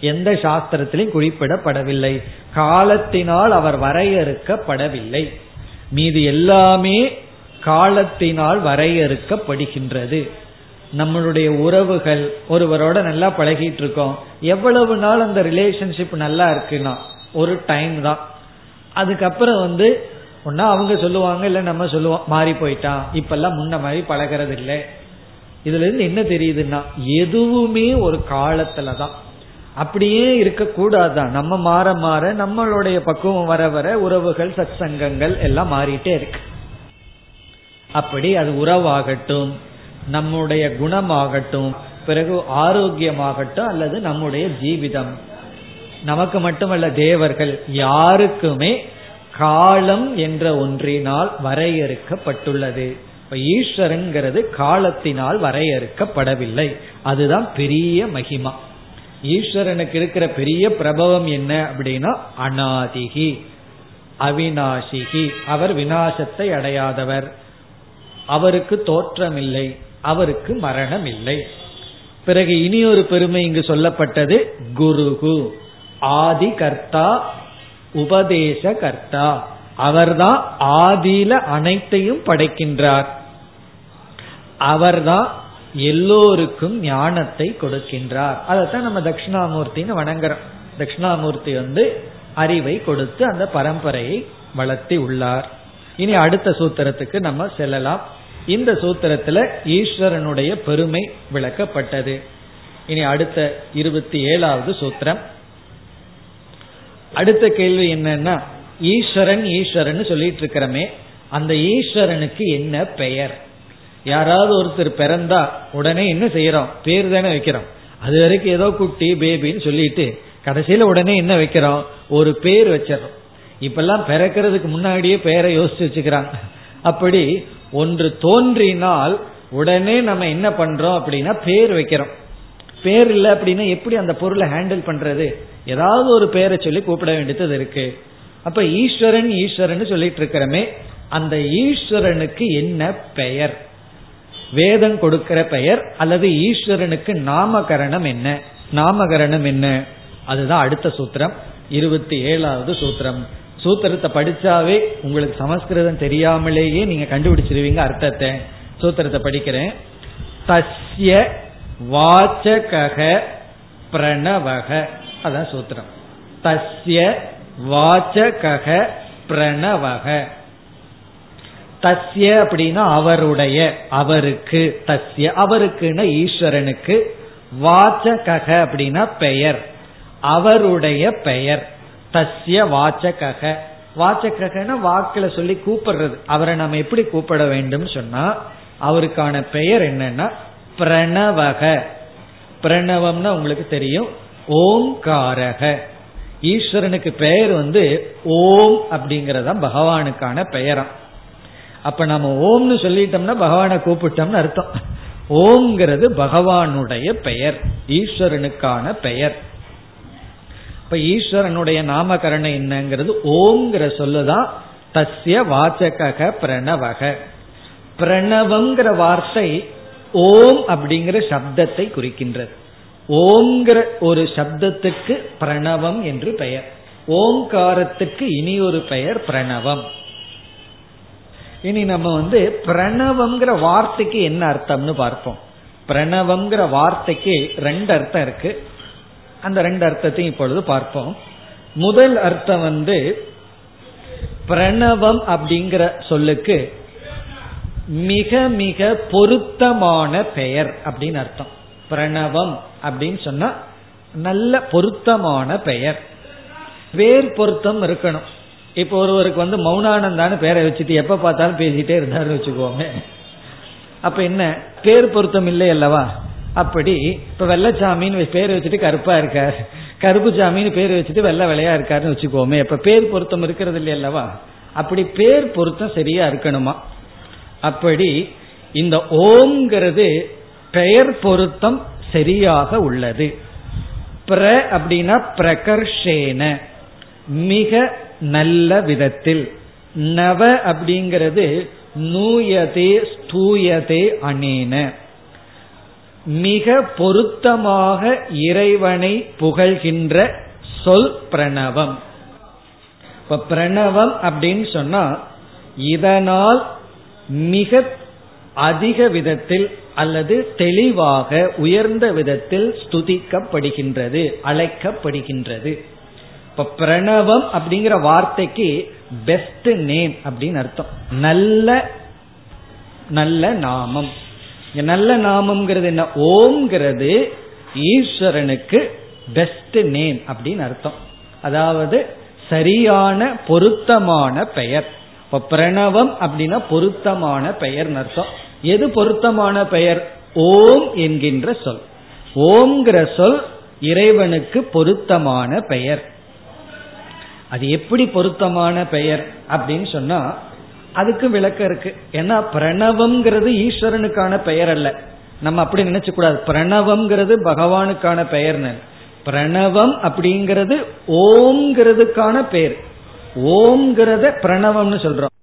எந்த சாஸ்திரத்திலையும் குறிப்பிடப்படவில்லை. காலத்தினால் அவர் வரையறுக்கப்படவில்லை. மீது எல்லாமே காலத்தினால் வரையறுக்கப்படுகின்றது. நம்மளுடைய உறவுகள் ஒருவரோட நல்லா பழகிட்டு இருக்கோம் எவ்வளவு நாள் அந்த ரிலேஷன்ஷிப் நல்லா இருக்குன்னா ஒரு டைம் தான். அதுக்கப்புறம் வந்து ஒன்னா அவங்க சொல்லுவாங்க இல்ல நம்ம சொல்லுவோம் மாறி போயிட்டான். இப்பெல்லாம் முன்ன மாதிரி பழகிறது இல்லை இதுல இருந்து என்ன தெரியுதுன்னா எதுவுமே ஒரு காலத்துல தான் அப்படியே இருக்கக்கூடாதான் நம்ம மாற மாற நம்மளுடைய பக்குவம் வர வர உறவுகள் சத் சங்கங்கள் எல்லாம் மாறிட்டே இருக்கு. அப்படி அது உறவாகட்டும் நம்முடைய குணமாகட்டும் பிறகு ஆரோக்கியமாகட்டும் அல்லது நம்முடைய ஜீவிதம். நமக்கு மட்டுமல்ல தேவர்கள் யாருக்குமே காலம் என்ற ஒன்றினால் வரையறுக்கப்பட்டுள்ளது. இப்ப ஈஸ்வரன்கிறது காலத்தினால் வரையறுக்கப்படவில்லை. அதுதான் பெரிய மகிமா. ஈஸ்வரனுக்கு இருக்கிற பெரிய பிரபவம் என்ன அப்படின்னா அனாதிகி அவினாசிகி அவர் வினாசத்தை அடையாதவர். அவருக்கு தோற்றமில்லை அவருக்கு மரணம் இல்லை பிறகு இனி ஒரு பெருமை இங்கு சொல்லப்பட்டது குருகு ஆதி கர்த்தா உபதேச கர்த்தா அவர்தான் ஆதியில அனைத்தையும் படைக்கின்றார். அவர்தான் எல்லோருக்கும் ஞானத்தை கொடுக்கின்றார். அதைத்தான் நம்ம தட்சிணாமூர்த்தின்னு வணங்குறோம். தட்சிணாமூர்த்தி வந்து அறிவை கொடுத்து அந்த பரம்பரையை வளர்த்தி உள்ளார். இனி அடுத்த சூத்திரத்துக்கு நம்ம செல்லலாம். இந்த சூத்திரத்துல ஈஸ்வரனுடைய பெருமை விளக்கப்பட்டது. இனி அடுத்த இருபத்தி ஏழாவது சூத்திரம். அடுத்த கேள்வி என்னன்னா ஈஸ்வரன் ஈஸ்வரன் சொல்லிட்டு இருக்கிறமே அந்த ஈஸ்வரனுக்கு என்ன பெயர்? யாராவது ஒருத்தர் பிறந்தா உடனே என்ன செய்யறோம்? பேர் தானே வைக்கிறோம். அது வரைக்கும் ஏதோ குட்டி பேபின்னு சொல்லிட்டு கடைசியில உடனே என்ன வைக்கிறோம்? ஒரு பேர் வச்சிடறோம். இப்பெல்லாம் பிறக்கிறதுக்கு முன்னாடியே பேரை யோசிச்சு வச்சுக்கிறாங்க. அப்படி ஒன்று தோன்றினால் உடனே நம்ம என்ன பண்றோம் அப்படின்னா பேர் வைக்கிறோம். பேர் இல்லை அப்படின்னா எப்படி அந்த பொருளை ஹேண்டில் பண்றது? ஏதாவது ஒரு பேரை சொல்லி கூப்பிட வேண்டியது இருக்கு. அப்ப ஈஸ்வரன் ஈஸ்வரன் சொல்லிட்டு இருக்கிறமே அந்த ஈஸ்வரனுக்கு என்ன பெயர்? வேதம் கொடுக்கிற பெயர் அல்லது ஈஸ்வரனுக்கு நாமகரணம் என்ன? நாமகரணம் என்ன? அதுதான் அடுத்த சூத்திரம். இருபத்தி ஏழாவது சூத்திரம். சூத்திரத்தை படிச்சாவே உங்களுக்கு சமஸ்கிருதம் தெரியாமலேயே நீங்க கண்டுபிடிச்சிருவீங்க அர்த்தத்தை. சூத்திரத்தை படிக்கிறேன். தஸ்ய வாச்சக பிரணவக. அதான் சூத்திரம். தஸ்ய வாச்சக பிரணவக. தஸ்ய அப்படின்னா அவருடைய அவருக்கு தஸ்ய அவருக்குன்னா ஈஸ்வரனுக்கு வாச்சகக அப்படின்னா பெயர் அவருடைய பெயர் தஸ்ய வாச்சகக. வாச்சகன வாக்குல சொல்லி கூப்பிடுறது. அவரை நம்ம எப்படி கூப்பிட வேண்டும் சொன்னா அவருக்கான பெயர் என்னன்னா பிரணவக. பிரணவம்னா உங்களுக்கு தெரியும் ஓம்காரக. ஈஸ்வரனுக்கு பெயர் வந்து ஓம் அப்படிங்கறதான் பகவானுக்கான பெயரம். அப்ப நம்ம ஓம்னு சொல்லிட்டோம்னா பகவானை கூப்பிட்டோம்னு அர்த்தம். ஓம்ங்கிறது பகவானுடைய பெயர் ஈஸ்வரனுக்கான பெயர். இப்ப ஈஸ்வரனுடைய நாமகரணம் என்னங்கிறது ஓம்ங்கிற சொல்லுதான் தஸ்ய வாச்சக பிரணவக. பிரணவங்கிற வார்த்தை ஓம் அப்படிங்கிற சப்தத்தை குறிக்கின்றது. ஓம்ங்கிற ஒரு சப்தத்துக்கு பிரணவம் என்று பெயர். ஓங்காரத்துக்கு இனி ஒரு பெயர் பிரணவம். இனி நம்ம வந்து பிரணவம்ங்கிற வார்த்தைக்கு என்ன அர்த்தம்னு பார்ப்போம். பிரணவம்ங்கிற வார்த்தைக்கு ரெண்டு அர்த்தம் இருக்கு. அந்த ரெண்டு அர்த்தத்தையும் இப்பொழுது பார்ப்போம். முதல் அர்த்தம் வந்து பிரணவம் அப்படிங்கிற சொல்லுக்கு மிக மிக பொருத்தமான பெயர் அப்படின்னு அர்த்தம். பிரணவம் அப்படின்னு சொன்னா நல்ல பொருத்தமான பெயர். வேர் பொருத்தம் இருக்கணும். இப்போ ஒருவருக்கு வந்து மௌனானந்தான்னு பேரை வச்சுட்டு எப்ப பார்த்தாலும் பேசிட்டே இருந்தாரு வச்சுக்கோங்க அப்ப என்ன? பேர் பொருத்தம் இல்லை அல்லவா? அப்படி இப்ப வெள்ளச்சாமின்னு பேர் வச்சுட்டு கருப்பா இருக்கார். கருப்பு சாமின்னு பேர் வச்சுட்டு வெள்ளை வெள்ளையா இருக்காருன்னு வச்சுக்கோமே. இப்ப பேர் பொருத்தம் இருக்கிறது இல்லை அல்லவா? அப்படி பேர் பொருத்தம் சரியா இருக்கணுமா? அப்படி இந்த ஓம்ங்கிறது பெயர் பொருத்தம் சரியாக உள்ளது. பிர அப்படின்னா பிரகர்ஷேன. மிக நல்ல விதத்தில். நவ அப்படிங்கிறது நூயதே ஸ்தூயதே அனேன. மிக பொருத்தமாக இறைவனை புகழ்கின்ற சொல் பிரணவம். இப்ப பிரணவம் அப்படின்னு சொன்னா இதனால் மிக அதிக விதத்தில் அல்லது தெளிவாக உயர்ந்த விதத்தில் ஸ்துதிக்கப்படுகின்றது அழைக்கப்படுகின்றது. இப்ப பிரணவம் அப்படிங்கிற வார்த்தைக்கு பெஸ்ட் நேம் அப்படின்னு அர்த்தம். நல்ல நல்ல நாமம். நல்ல நாமம்ங்கிறது என்ன? ஓம்ங்கிறது ஈஸ்வரனுக்கு பெஸ்ட் நேம் அப்படின்னு அர்த்தம். அதாவது சரியான பொருத்தமான பெயர். இப்ப பிரணவம் அப்படின்னா பொருத்தமான பெயர் அர்த்தம். எது பொருத்தமான பெயர்? ஓம் என்கின்ற சொல். ஓம்ங்கிற சொல் இறைவனுக்கு பொருத்தமான பெயர். அது எப்படி பொருத்தமான பெயர் அப்படின்னு சொன்னா அதுக்கு விளக்கம் இருக்கு. ஏன்னா பிரணவம்ங்கிறது ஈஸ்வரனுக்கான பெயர் அல்ல. நம்ம அப்படி நினைச்சு கூடாது. பிரணவம்ங்கிறது பகவானுக்கான பெயர்னு. பிரணவம் அப்படிங்கிறது ஓம்ங்கிறதுக்கான பெயர் ஓம்ங்கிறத பிரணவம்னு சொல்றோம்.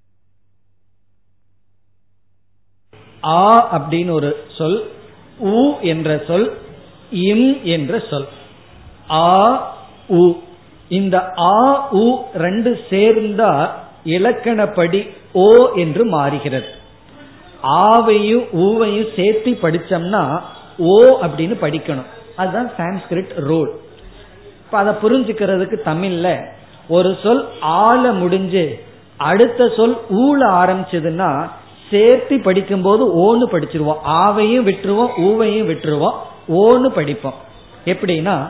ஆ அப்படின்னு ஒரு சொல் உ என்ற சொல் இம் என்ற சொல். ஆ உ. இந்த ஆ உ ரெண்டு சேர்ந்தா இலக்கணப்படி ஓ என்று மாறுகிறது. ஆவையும் ஊவையும் சேர்த்து படிச்சோம்னா ஓ அப்படின்னு படிக்கணும். அதுதான் சான்ஸ்கிரிட் ரூல். இப்ப அதை புரிஞ்சுக்கிறதுக்கு தமிழ்ல ஒரு சொல் ஆல முடிஞ்சு அடுத்த சொல் ஊல ஆரம்பிச்சதுன்னா சேர்த்து படிக்கும்போது ஓன்னு படிச்சிருவோம். ஆவையும் விட்டுருவோம் ஊவையும் விட்டுருவோம் ஓன்னு படிப்போம். எப்படின்னா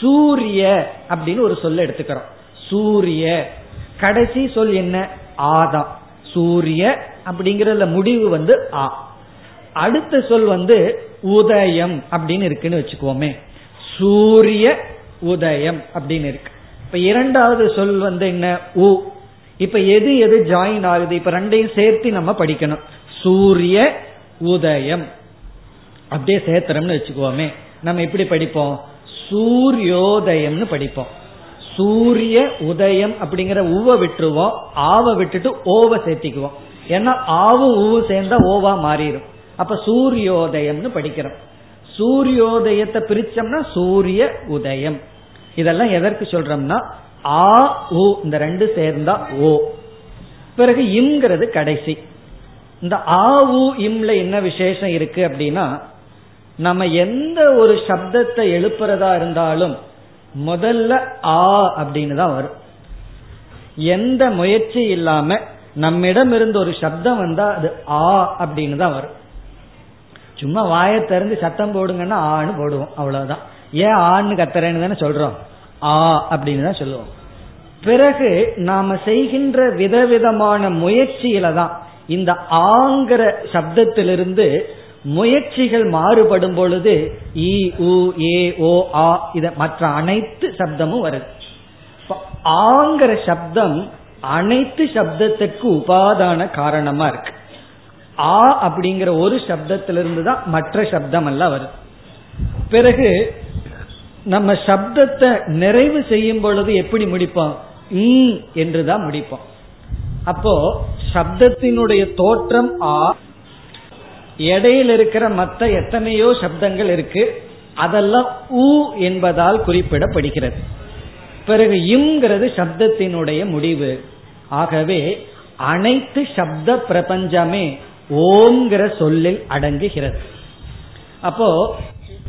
சூரிய அப்படின்னு ஒரு சொல்ல எடுத்துக்கிறோம். சூரிய கடைசி சொல் என்ன? ஆதான் சூரிய அப்படிங்கறதுல முடிவு வந்து ஆ. அடுத்த சொல் வந்து உதயம் அப்படின்னு இருக்குன்னு வச்சுக்கோமே சூரிய உதயம் அப்படின்னு இருக்கு. இப்ப இரண்டாவது சொல் வந்து என்ன? உ. இப்ப எது எது ஜாயின் ஆகுது? இப்ப ரெண்டையும் சேர்த்து நம்ம படிக்கணும். சூரிய உதயம். அப்படியே சேர்த்துறோம்னு வச்சுக்கோமே நம்ம எப்படி படிப்போம்? சூரியோதயம்னு படிப்போம். சூரிய உதயம் அப்படிங்கிற ஊவை விட்டுருவோம் ஆவை விட்டுட்டு ஓவை சேர்த்திக்குவோம். ஏன்னா ஆவும் ஊவு சேர்ந்தா ஓவா மாறிடும். அப்ப சூரியோதயம்னு படிக்கிறோம். சூரியோதயத்தை பிரிச்சோம்னா சூரிய உதயம். இதெல்லாம் எதற்கு சொல்றோம்னா ஆ உ இந்த ரெண்டு சேர்ந்தா ஓ. பிறகு இம்ங்கிறது கடைசி. இந்த ஆ உ இம்ல என்ன விசேஷம் இருக்கு அப்படின்னா நம்ம எந்த ஒரு சப்தத்தை எழுப்புறதா இருந்தாலும் முதல்ல ஆ அப்படின்னு தான் வரும். எந்த முயற்சி இல்லாம நம்மிடம் இருந்து ஒரு சப்தம் வந்தா அது ஆ அப்படின்னு தான் வரும். சும்மா வாயை திறந்து சத்தம் போடுங்கன்னா ஆன்னு போடுவோம் அவ்வளவுதான். ஏன் ஆன்னு கத்துறேன்னு தானே சொல்றோம்? ஆ அப்படின்னு தான் சொல்லுவோம். பிறகு நாம செய்கின்ற விதவிதமான முயற்சியில தான் இந்த ஆங்கிற சப்தத்திலிருந்து முயற்சிகள் மாறுபடும் பொழுது இ உ ஏ ஓ ஆ இத மற்ற அனைத்து சப்தமும் வருது ஆங்கிற சப்தம் அனைத்து சப்தத்திற்கு உபாதான காரணமா இருக்கு. ஆ அப்படிங்கிற ஒரு சப்தத்திலிருந்து தான் மற்ற சப்தம் எல்லாம் வருது பிறகு நம்ம சப்தத்தை நிறைவு செய்யும் பொழுது எப்படி முடிப்போம்? என்று தான் முடிப்போம். அப்போ சப்தத்தினுடைய தோற்றம் ஆ இடையில் இருக்கிற மற்ற எத்தனையோ சப்தங்கள் இருக்கு. அதெல்லாம் ஊ என்பதால் குறிப்பிடப்படுகிறது. பிறகு இம்ங்கிறது சப்தத்தினுடைய முடிவு. ஆகவே அனைத்து சப்த பிரபஞ்சமே ஓம்ங்கிற சொல்லில் அடங்குகிறது. அப்போ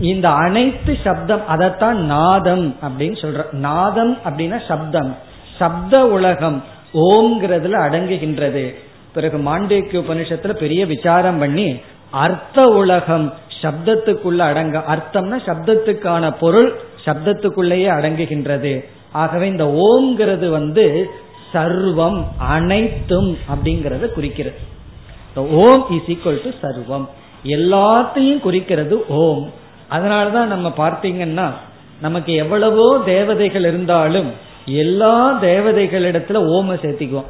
இந்த அனைத்து சப்தம் அதைத்தான் நாதம் அப்படின்னு சொல்ற நாதம் அப்படின்னா சப்தம். சப்த உலகம் ஓம்ங்கிறதுல அடங்குகின்றது. பிறகு மாண்டேக்கிய உபனிஷத்துல பெரிய விசாரம் பண்ணி அர்த்த உலகம் சப்தத்துக்குள்ள அடங்க அர்த்தம்னா சப்தத்துக்கான பொருள் சப்தத்துக்குள்ளேயே அடங்குகின்றது. ஆகவே இந்த ஓம்ங்கிறது வந்து சர்வம் அனைத்தும் அப்படிங்கறத குறிக்கிறது. ஓம் இஸ் ஈக்வல் டு சர்வம். எல்லாத்தையும் குறிக்கிறது ஓம். அதனாலதான் நம்ம பார்த்தீங்கன்னா நமக்கு எவ்வளவோ தேவதைகள் இருந்தாலும் எல்லா தேவதைகளிடத்துல ஓம சேர்த்திக்குவோம்.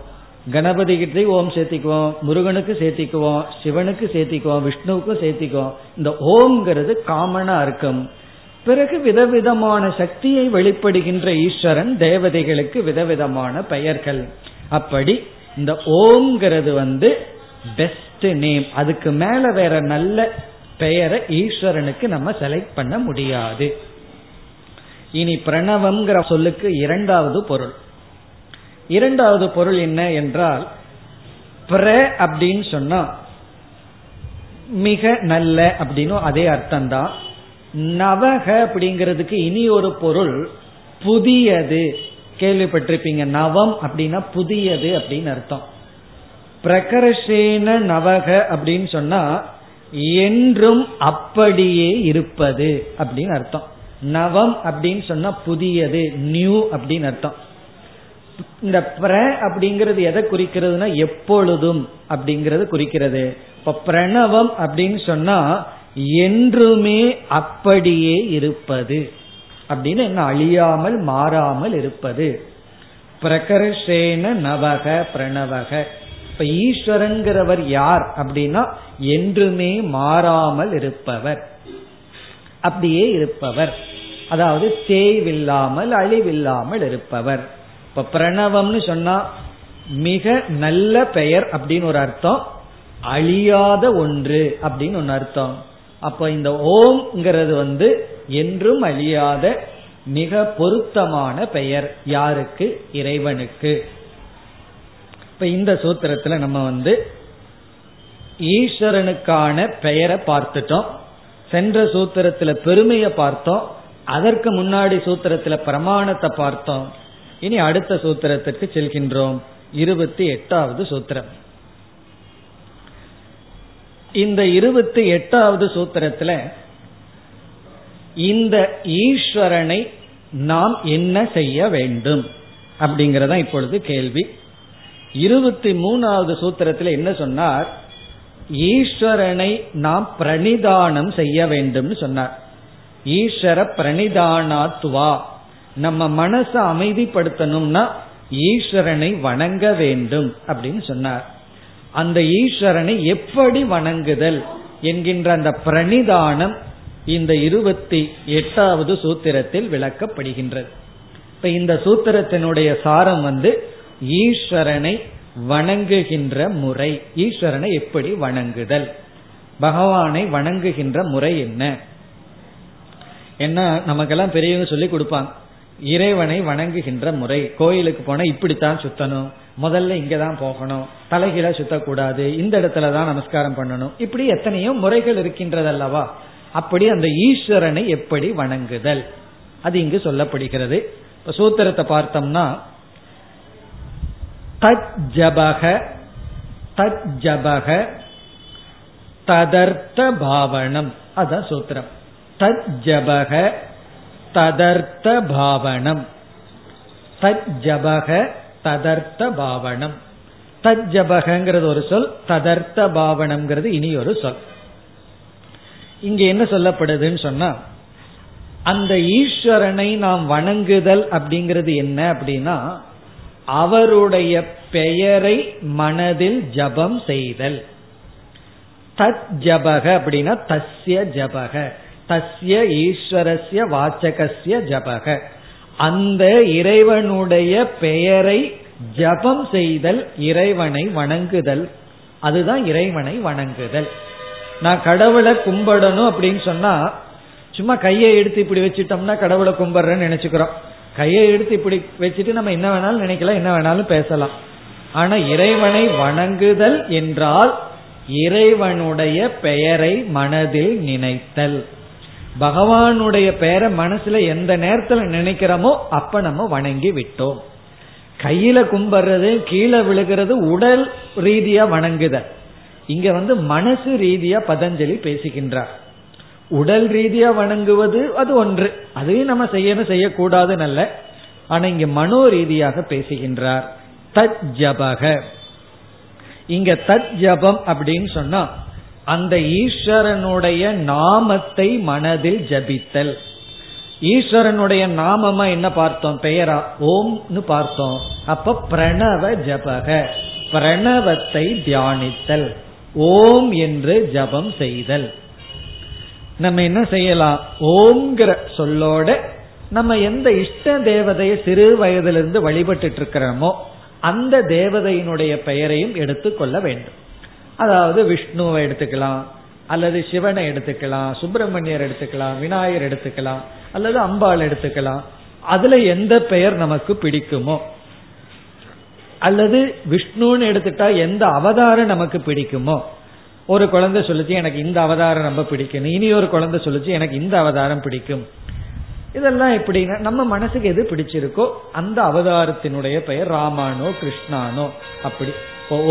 கணபதி கிட்டே ஓம் சேர்த்திக்குவோம் முருகனுக்கு சேர்த்திக்குவோம் சிவனுக்கு சேர்த்திக்குவோம் விஷ்ணுவுக்கும் சேர்த்திக்குவோம். இந்த ஓம்ங்கிறது காமனா இருக்கும் பிறகு விதவிதமான சக்தியை வெளிப்படுகின்ற ஈஸ்வரன் தேவதைகளுக்கு விதவிதமான பெயர்கள். அப்படி இந்த ஓம்ங்கிறது வந்து பெஸ்ட் நேம் அதுக்கு மேல வேற நல்ல பெயரை ஈஸ்வரனுக்கு நம்ம செலக்ட் பண்ண முடியாது. இனி பிரணவம்ங்கிற சொல்லுக்கு இரண்டாவது பொருள். இரண்டாவது பொருள் என்ன என்றால் பிர அப்படின்னு சொன்னா மிக நல்ல அப்படின்னு அதே அர்த்தம் தான் நவக அப்படிங்கிறதுக்கு இனி ஒரு பொருள் புதியது. கேள்விப்பட்டிருப்பீங்க நவம் அப்படின்னா புதியது அப்படின்னு அர்த்தம். பிரகர்ஷேன நவக அப்படின்னு சொன்னா என்றும் அப்படியே இருப்பது அப்படின்னு அர்த்தம். நவம் அப்படின்னு சொன்னா புதியது நியூ அப்படின்னு அர்த்தம். இந்த பிர அப்படிங்கிறது எதை குறிக்கிறதுனா எப்பொழுதும் அப்படிங்கிறது குறிக்கிறது. இப்ப பிரணவம் அப்படின்னு சொன்னா என்றுமே அப்படியே இருப்பது. அப்படின்னு என்ன? அழியாமல் மாறாமல் இருப்பது. பிரகர்ஷேன நவக பிரணவக. இப்ப ஈஸ்வரங்கிறவர் யார் அப்படின்னா என்றுமே மாறாமல் இருப்பவர். அப்படியே இருப்பவர். அதாவது தேய்வில்லாமல் அழிவில்லாமல் இருப்பவர். இப்ப பிரணவம்னு சொன்னா மிக நல்ல பெயர் அப்படின்னு ஒரு அர்த்தம். அழியாத ஒன்று அப்படின்னு ஒன்னு அர்த்தம். அப்ப இந்த ஓம்ங்கிறது வந்து என்றும் அழியாத மிக பொருத்தமான பெயர் யாருக்கு? இறைவனுக்கு. இப்ப இந்த சூத்திரத்துல நம்ம வந்து ஈஸ்வரனுக்கான பெயரை பார்த்துட்டோம். சென்ற சூத்திரத்துல பெருமையை பார்த்தோம். அதற்கு முன்னாடி சூத்திரத்துல பிரமாணத்தை பார்த்தோம். இனி அடுத்த சூத்திரத்திற்கு செல்கின்றோம். இருபத்தி எட்டாவது சூத்திரம். இந்த இருபத்தி எட்டாவது சூத்திரத்துல இந்த ஈஸ்வரனை நாம் என்ன செய்ய வேண்டும் அப்படிங்கறத இப்பொழுது கேள்வி. இருபத்தி மூணாவது சூத்திரத்தில் என்ன சொன்னார்? ஈஸ்வரனை நாம் பிரணிதானம் செய்ய வேண்டும் சொன்னார். ஈஸ்வர பிரணிதானாத்வா நம்ம மனசை அமைதிப்படுத்தணும்னா ஈஸ்வரனை வணங்க வேண்டும் அப்படின்னு சொன்னார். அந்த ஈஸ்வரனை எப்படி வணங்குதல் என்கின்ற அந்த பிரணிதானம் இந்த இருபத்தி எட்டாவது சூத்திரத்தில் விளக்கப்படுகின்றது. இப்ப இந்த சூத்திரத்தினுடைய சாரம் வந்து ஈஸ்வரனை வணங்குகின்ற முறை ஈஸ்வரனை எப்படி வணங்குதல் பகவானை வணங்குகின்ற முறை என்ன? என்ன நமக்கெல்லாம் பெரியவங்க சொல்லி கொடுப்பாங்க. இறைவனை வணங்குகின்ற முறை. கோயிலுக்கு போனா இப்படித்தான் சுத்தணும். முதல்ல இங்கதான் போகணும். தலைகீழ சுத்தக்கூடாது. இந்த இடத்துல தான் நமஸ்காரம் பண்ணணும். இப்படி எத்தனையோ முறைகள் இருக்கின்றதல்லவா? அப்படி அந்த ஈஸ்வரனை எப்படி வணங்குதல்? அது இங்கு சொல்லப்படுகிறது. இப்ப சூத்திரத்தை பார்த்தோம்னா தத் ஜபக தத் ஜபக ததர்த்த பாவனம். அதான் சூத்திரம். தத் ஜபக ததர்த்த பாவனம். தத் ஜபக ததர்த்த பாவனம். தத் ஜபகங்கிறது ஒரு சொல் ததர்த்த பாவனம்ங்கிறது இனி ஒரு சொல். இங்க என்ன சொல்லப்படுதுன்னு சொன்னா அந்த ஈஸ்வரனை நாம் வணங்குதல் அப்படிங்கிறது என்ன அப்படின்னா அவருடைய பெயரை மனதில் ஜபம் செய்தல். தத் ஜபக அப்படின்னா தஸ்ய ஜபக. தஸ்ய ஈஸ்வரஸ்ய வாச்சகசிய ஜபக. அந்த இறைவனுடைய பெயரை ஜபம் செய்தல் இறைவனை வணங்குதல். அதுதான் இறைவனை வணங்குதல். நான் கடவுளை கும்பிடணும் அப்படின்னு சொன்னா சும்மா கையை எடுத்து இப்படி வச்சுட்டோம்னா கடவுளை கும்பிடுறேன்னு நினைச்சுக்கிறோம். கையை எடுத்து இப்படி வச்சுட்டு நம்ம என்ன வேணாலும் நினைக்கலாம் என்ன வேணாலும் பேசலாம். ஆனா இறைவனை வணங்குதல் என்றால் இறைவனுடைய பெயரை மனதில் நினைத்தல். பகவானுடைய பெயரை மனசுல எந்த நேரத்துல நினைக்கிறோமோ அப்ப நம்ம வணங்கி விட்டோம். கையில கும்பிடுறது கீழே விழுகிறது உடல் ரீதியா வணங்குதல் இங்க வந்து மனசு ரீதியா பதஞ்சலி பேசுகின்றார். உடல் ரீதியா வணங்குவது அது ஒன்று. அதையும் நம்ம செய்யணும் செய்யக்கூடாது நல்ல ஆனா இங்க மனோ ரீதியாக பேசுகின்றார். தத் ஜபக. இங்க தத் ஜபம் அப்படின்னு சொன்னா அந்த ஈஸ்வரனுடைய நாமத்தை மனதில் ஜபித்தல். ஈஸ்வரனுடைய நாமமா என்ன பார்த்தோம்? பெயரா? ஓம்னு பார்த்தோம். அப்ப பிரணவ ஜபக. பிரணவத்தை தியானித்தல். ஓம் என்று ஜபம் செய்தல். நம்ம என்ன செய்யலாம்? ஓம்ங்கிற சொல்லோட நம்ம எந்த இஷ்ட தேவதையை சிறு வயதிலிருந்து வழிபட்டு இருக்கிறோமோ அந்த தேவதையினுடைய பெயரையும் எடுத்துக்கொள்ள வேண்டும். அதாவது விஷ்ணுவை எடுத்துக்கலாம் அல்லது சிவனை எடுத்துக்கலாம் சுப்பிரமணியர் எடுத்துக்கலாம் விநாயகர் எடுத்துக்கலாம் அல்லது அம்பாள் எடுத்துக்கலாம். அதுல எந்த பெயர் நமக்கு பிடிக்குமோ அல்லது விஷ்ணுன்னு எடுத்துட்டா எந்த அவதாரம் நமக்கு பிடிக்குமோ ஒரு குழந்தை சொல்லிச்சு எனக்கு இந்த அவதாரம் ரொம்ப பிடிக்கும். இனி ஒரு குழந்தை சொல்லிச்சு எனக்கு இந்த அவதாரம் பிடிக்கும். இதெல்லாம் எப்படின்னா நம்ம மனசுக்கு எது பிடிச்சிருக்கோ அந்த அவதாரத்தினுடைய பெயர் ராமானோ கிருஷ்ணானோ அப்படி.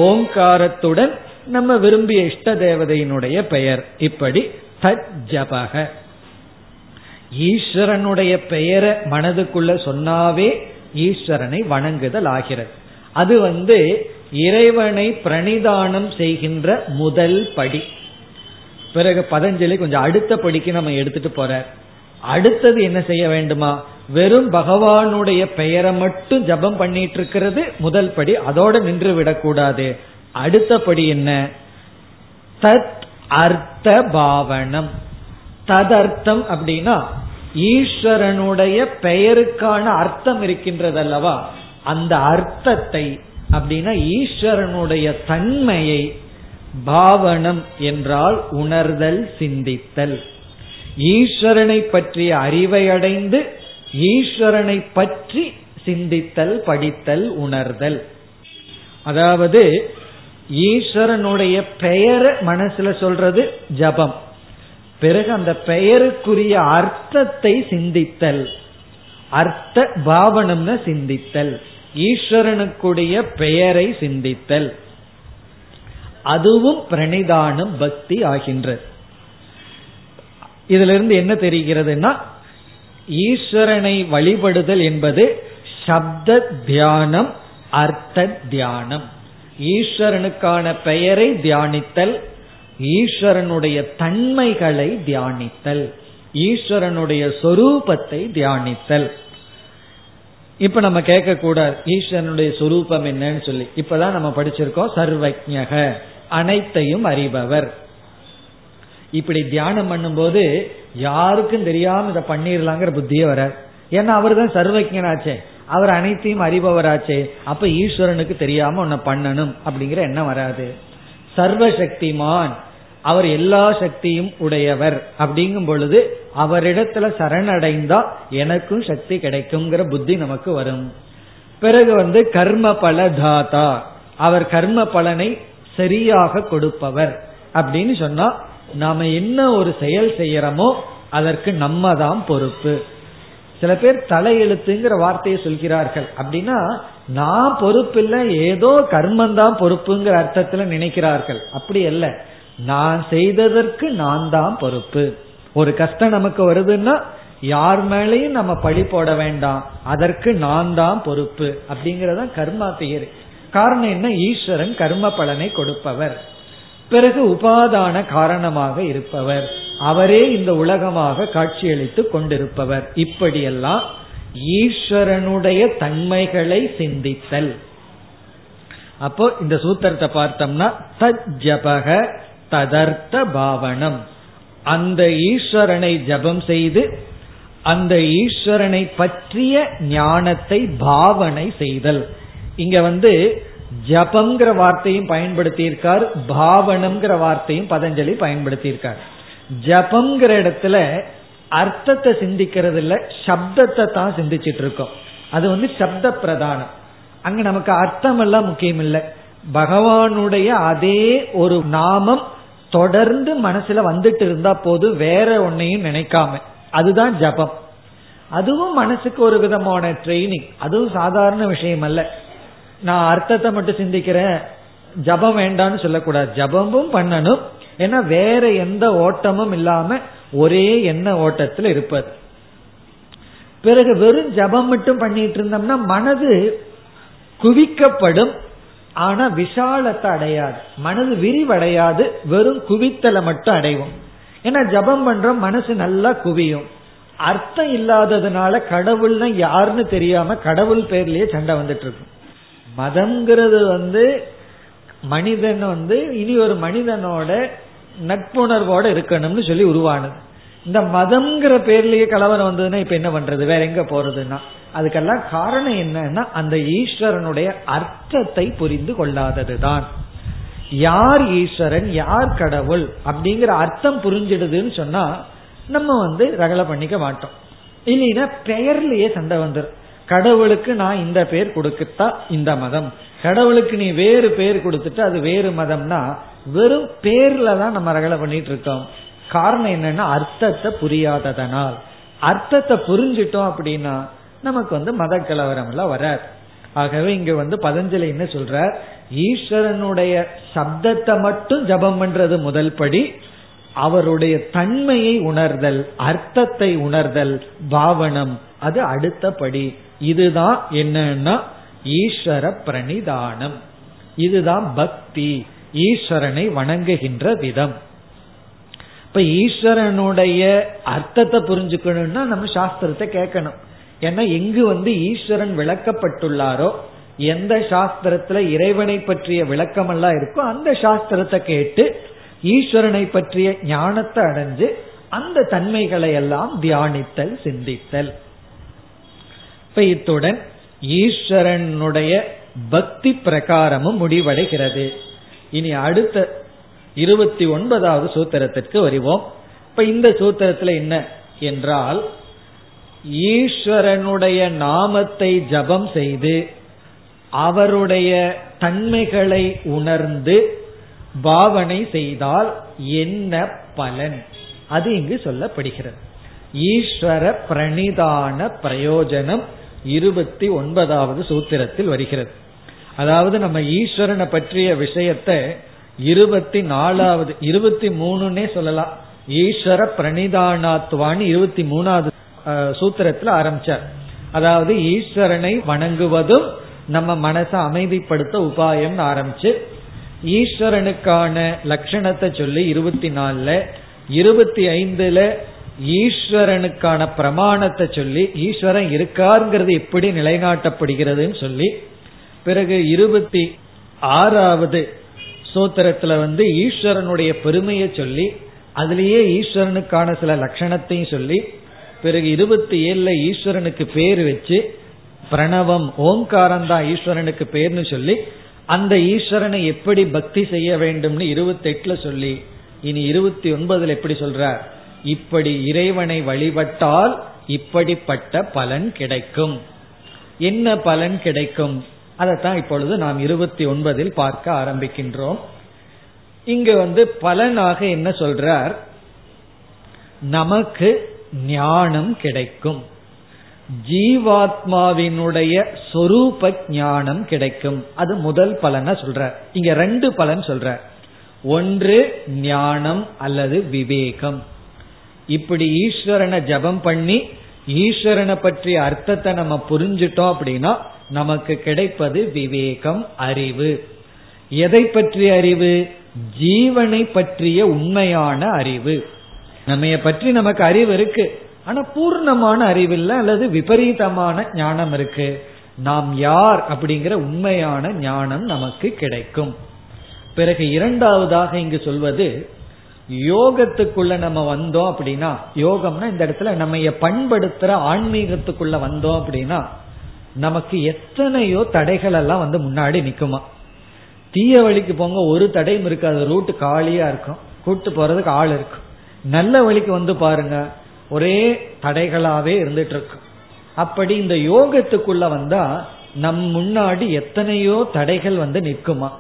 ஓங்காரத்துடன் நம்ம விரும்பிய இஷ்ட தேவதையினுடைய பெயர். இப்படி தஜபக ஈஸ்வரனுடைய பெயரை மனதுக்குள்ள சொன்னாவே ஈஸ்வரனை வணங்குதல் ஆகிறது. அது வந்து இறைவனை பிரணிதானம் செய்கின்ற முதல் படி. பிறகு பதஞ்சலி கொஞ்சம் அடுத்த படிக்கு நம்ம எடுத்துட்டு போற அடுத்தது என்ன செய்ய வேண்டுமா? வெறும் பகவானுடைய பெயரை மட்டும் ஜபம் பண்ணிட்டு இருக்கிறது முதல் படி. அதோட நின்று விடக்கூடாது. அடுத்தபடி என்ன? தத் அர்த்த பாவனம். ததர்த்தம் அப்படின்னா ஈஸ்வரனுடைய பெயருக்கான அர்த்தம் இருக்கின்றது அல்லவா அந்த அர்த்தத்தை அப்படின்னா ஈஸ்வரனுடைய தன்மையை பாவனம் என்றால் உணர்தல் சிந்தித்தல். ஈஸ்வரனை பற்றிய அறிவை அடைந்து ஈஸ்வரனை பற்றி சிந்தித்தல் படித்தல் உணர்தல். அதாவது ஈஸ்வரனுடைய பெயரை மனசுல சொல்றது ஜபம். பிறகு அந்த பெயருக்குரிய அர்த்தத்தை சிந்தித்தல். அர்த்த பாவனம்னு சிந்தித்தல். ஈஸ்வரனுக்குடைய பெயரை சிந்தித்தல். அதுவும் பிரணிதானம் பக்தி ஆகின்றது. இதுல இருந்து என்ன தெரிகிறதுனா ஈஸ்வரனை வழிபடுதல் என்பது சப்த தியானம் அர்த்த தியானம். ஈஸ்வரனுக்கான பெயரை தியானித்தல் ஈஸ்வரனுடைய தன்மைகளை தியானித்தல் ஈஸ்வரனுடைய சொரூபத்தை தியானித்தல். இப்ப நம்ம கேட்க கூடாது ஈஸ்வரனுடைய சொரூபம் என்னன்னு சொல்லி. இப்பதான் நம்ம படிச்சிருக்கோம் சர்வஜக அனைத்தையும் அறிபவர். இப்படி தியானம் பண்ணும்போது யாருக்கும் தெரியாம இதை பண்ணிடலாங்கிற புத்தியே வர ஏன்னா அவர் தான் சர்வஜனாச்சே அவர் அனைத்தையும் அறிபவராச்சே. அப்ப ஈஸ்வரனுக்கு தெரியாம உன்னை பண்ணணும் அப்படிங்கிற எண்ணம் வராது. சர்வசக்திமான். அவர் எல்லா சக்தியும் உடையவர். அப்படிங்கும் பொழுது அவரிடத்துல சரணடைந்தா எனக்கும் சக்தி கிடைக்குங்கிற புத்தி நமக்கு வரும். பிறகு வந்து கர்ம பல தாத்தா. அவர் கர்ம பலனை சரியாக கொடுப்பவர். அப்படின்னு சொன்னா நாம என்ன ஒரு செயல் செய்யறோமோ அதற்கு நம்ம தான் பொறுப்பு. சில பேர் தலையெழுத்துங்கிற வார்த்தையை சொல்கிறார்கள். அப்படின்னா நான் பொறுப்பில்ல ஏதோ கர்மந்தான் பொறுப்புங்கிற அர்த்தத்துல நினைக்கிறார்கள். அப்படி அல்ல. நான் செய்ததற்கு நான் தான் பொறுப்பு. ஒரு கஷ்டம் நமக்கு வருதுன்னா யார் மேலேயும் நம்ம பழி போட வேண்டாம். அதற்கு நான் தான் பொறுப்பு. அப்படிங்கறத கர்மா தியரி. காரணம் என்ன? ஈஸ்வரன் கர்ம பலனை கொடுப்பவர். பிறகு உபாதான காரணமாக இருப்பவர். அவரே இந்த உலகமாக காட்சியளித்து கொண்டிருப்பவர். இப்படியெல்லாம் ஈஸ்வரனுடைய தன்மைகளை சிந்தித்தல். அப்போ இந்த சூத்திரத்தை பார்த்தோம்னா தஜபக ததர்த்த பாவனம். அந்த ஈஸ்வரனை ஜபம் செய்து அந்த ஈஸ்வரனை பற்றிய ஞானத்தை பாவனை செய்தல். இங்க வந்து ஜபம்ங்கிற வார்த்தையும் பயன்படுத்தியிருக்கார் பாவனம்ங்கிற வார்த்தையும் பதஞ்சலி பயன்படுத்தியிருக்கார். ஜபம்ங்கிற இடத்துல அர்த்தத்தை சிந்திக்கிறது இல்ல சப்தத்தை தான் சிந்திச்சிட்டு இருக்கோம் அது வந்து சப்த பிரதானம் அங்க நமக்கு அர்த்தம் எல்லாம் முக்கியம் இல்லை பகவானுடைய அதே ஒரு நாமம் தொடர்ந்து மனசுல வந்துட்டு இருந்தா போது வேற ஒன்னையும் நினைக்காம அதுதான் ஜபம். அதுவும் மனசுக்கு ஒரு விதமான ட்ரைனிங் அதுவும் சாதாரண விஷயம் அல்ல நான் அர்த்தத்தை மட்டும் சிந்திக்கிறேன். ஜபம் வேண்டாம்னு சொல்லக்கூடாது. ஜபமும் பண்ணணும். ஏன்னா வேற எந்த ஓட்டமும் இல்லாம ஒரே எண்ண ஓட்டத்தில் இருப்பது. பிறகு வெறும் ஜபம் மட்டும் பண்ணிட்டு இருந்தோம்னா மனது குவிக்கப்படும். ஆனா விஷாலத்தை அடையாது. மனது விரிவடையாது. வெறும் குவித்தலை மட்டும் அடைவோம். ஏன்னா ஜபம் பண்றோம் மனசு நல்லா குவியும். அர்த்தம் இல்லாததுனால கடவுள்னா யாருன்னு தெரியாம கடவுள் பேர்லயே சண்டை வந்துட்டு இருக்கும். மதம்ங்கிறது வந்து மனிதன் வந்து இனி ஒரு மனிதனோட நட்புணர்வோட இருக்கணும்னு சொல்லி உருவானது. இந்த மதம்ங்கிற பேர்லயே கலவரம் வந்ததுன்னா இப்ப என்ன பண்றது? வேற எங்க போறதுன்னா? அதுக்கெல்லாம் காரணம் என்னன்னா அந்த ஈஸ்வரனுடைய அர்த்தத்தை புரிந்து கொள்ளாததுதான். யார் ஈஸ்வரன்? யார் கடவுள்? அப்படிங்கிற அர்த்தம் புரிஞ்சிடுதுன்னு சொன்னா நம்ம வந்து ரகலை பண்ணிக்க மாட்டோம். இல்லைன்னா பெயர்லயே சண்டை வந்துடும் கடவுளுக்கு நான் இந்த பேர் கொடுக்கத்தா இந்த மதம். கடவுளுக்கு நீ வேறு பேர் கொடுத்துட்டு அது வேறு மதம்னா வெறும் பேர்ல தான் நம்ம ரகலை பண்ணிட்டு இருக்கோம். காரணம் என்னன்னா அர்த்தத்தை புரியாததனால். அர்த்தத்தை புரிஞ்சிட்டோம் அப்படின்னா நமக்கு வந்து மத கலவரம் எல்லாம் வராது. ஆகவே இங்க வந்து பதஞ்சலி என்ன சொல்ற ஈஸ்வரனுடைய சப்தத்தை மட்டும் ஜபம் பண்றது முதல் படி அவருடைய தன்மையை உணர்தல் அர்த்தத்தை உணர்தல் பாவனம் அது அடுத்த படி. இதுதான் என்னன்னா ஈஸ்வர பிரணிதானம். இதுதான் பக்தி. ஈஸ்வரனை வணங்குகின்ற விதம். இப்ப ஈஸ்வரனுடைய அர்த்தத்தை புரிஞ்சுக்கணும்னா நம்ம சாஸ்திரத்தை கேட்கணும். ஏன்னா எங்கு வந்து ஈஸ்வரன் விளக்கப்பட்டுள்ளாரோ எந்த சாஸ்திரத்துல இறைவனை பற்றிய விளக்கமெல்லாம் இருக்கோ அந்த சாஸ்திரத்தை கேட்டு ஈஸ்வரனை பற்றிய ஞானத்தை அடைஞ்சு அந்த தன்மைகளை எல்லாம் தியானித்தல் சிந்தித்தல். இப்ப இத்துடன் ஈஸ்வரனுடைய பக்தி பிரகாரமும் முடிவடைகிறது. இனி அடுத்த இருபத்தி ஒன்பதாவது சூத்திரத்திற்கு வருவோம். இப்ப இந்த சூத்திரத்துல என்ன என்றால் ஈஸ்வரனுடைய நாமத்தை ஜபம் செய்து அவருடைய தன்மைகளை உணர்ந்து பாவனை செய்தால் என்ன பலன்? அது இங்கு சொல்லப்படுகிறது. ஈஸ்வர பிரணிதான பிரயோஜனம் இருபத்தி ஒன்பதாவது சூத்திரத்தில் வருகிறது. அதாவது நம்ம ஈஸ்வரனை பற்றிய விஷயத்தை இருபத்தி நாலாவது இருபத்தி மூணுன்னே சொல்லலாம். ஈஸ்வர பிரணிதானாத்வான்னு இருபத்தி மூணாவது சூத்திரத்தில் ஆரம்பிச்சார். அதாவது ஈஸ்வரனை வணங்குவதும் நம்ம மனசை அமைதிப்படுத்த உபாயம் ஆரம்பிச்சு ஈஸ்வரனுக்கான லட்சணத்தை சொல்லி இருபத்தி நாலுல இருபத்தி ஐந்துல ஈஸ்வரனுக்கான பிரமாணத்தை சொல்லி ஈஸ்வரன் இருக்காருங்கிறது எப்படி நிலைநாட்டப்படுகிறதுன்னு சொல்லி பிறகு இருபத்தி ஆறாவது சூத்திரத்துல வந்து ஈஸ்வரனுடைய பெருமையை சொல்லி அதுலேயே ஈஸ்வரனுக்கான சில லட்சணத்தையும் சொல்லி பிறகு இருபத்தி ஏழுல ஈஸ்வரனுக்கு பேர் வச்சு பிரணவம் ஓங்காரம் தான் ஈஸ்வரனுக்கு பேர்னு சொல்லி அந்த ஈஸ்வரனை எப்படி பக்தி செய்ய வேண்டும்னு இருபத்தி எட்டுல சொல்லி இனி இருபத்தி ஒன்பதுல எப்படி சொல்றார்? இப்படி இறைவனை வழிபட்டால் இப்படிப்பட்ட பலன் கிடைக்கும். என்ன பலன் கிடைக்கும்? அதைத்தான் இப்பொழுது நாம் இருபத்தி ஒன்பதில் பார்க்க ஆரம்பிக்கின்றோம். இங்கு வந்து பலனாக என்ன சொல்றார்? நமக்கு ஞானம் கிடைக்கும். ஜீவாத்மாவினுடைய சொரூப ஞானம் கிடைக்கும். அது முதல் பலன சொல்ற இங்க ரெண்டு பலன் சொல்ற ஒன்று ஞானம் அல்லது விவேகம். இப்படி ஈஸ்வரனை ஜபம் பண்ணி ஈஸ்வரனை பற்றிய அர்த்தத்தை நம்ம புரிஞ்சிட்டோம் அப்படின்னா நமக்கு கிடைப்பது விவேகம் அறிவு. எதை பற்றிய அறிவு? ஜீவனை பற்றிய உண்மையான அறிவு. நம்ம பற்றி நமக்கு அறிவு இருக்கு. ஆனா பூர்ணமான அறிவு இல்லை அல்லது விபரீதமான ஞானம் இருக்கு. நாம் யார் அப்படிங்கிற உண்மையான ஞானம் நமக்கு கிடைக்கும். பிறகு இரண்டாவதாக இங்கு சொல்வது யோகத்துக்குள்ள நம்ம வந்தோம் அப்படின்னா யோகம்னா இந்த இடத்துல நம்ம பண்படுத்துற ஆன்மீகத்துக்குள்ள வந்தோம் அப்படின்னா நமக்கு எத்தனையோ தடைகள் எல்லாம் வந்து முன்னாடி நிக்குமா? தீய வழிக்கு போங்க ஒரு தடையும் இருக்காது. ரூட் காலியா இருக்கும். கூட்டு போறதுக்கு ஆள் இருக்கும் நல்ல வழிக்கு வந்து பாருங்க. ஒரே தடைகளாவே இருந்துட்டு இருக்கும் அப்படி இந்த யோகத்துக்குள்ள வந்தா நம் முன்னாடி எத்தனையோ தடைகள் வந்து நிற்குமா?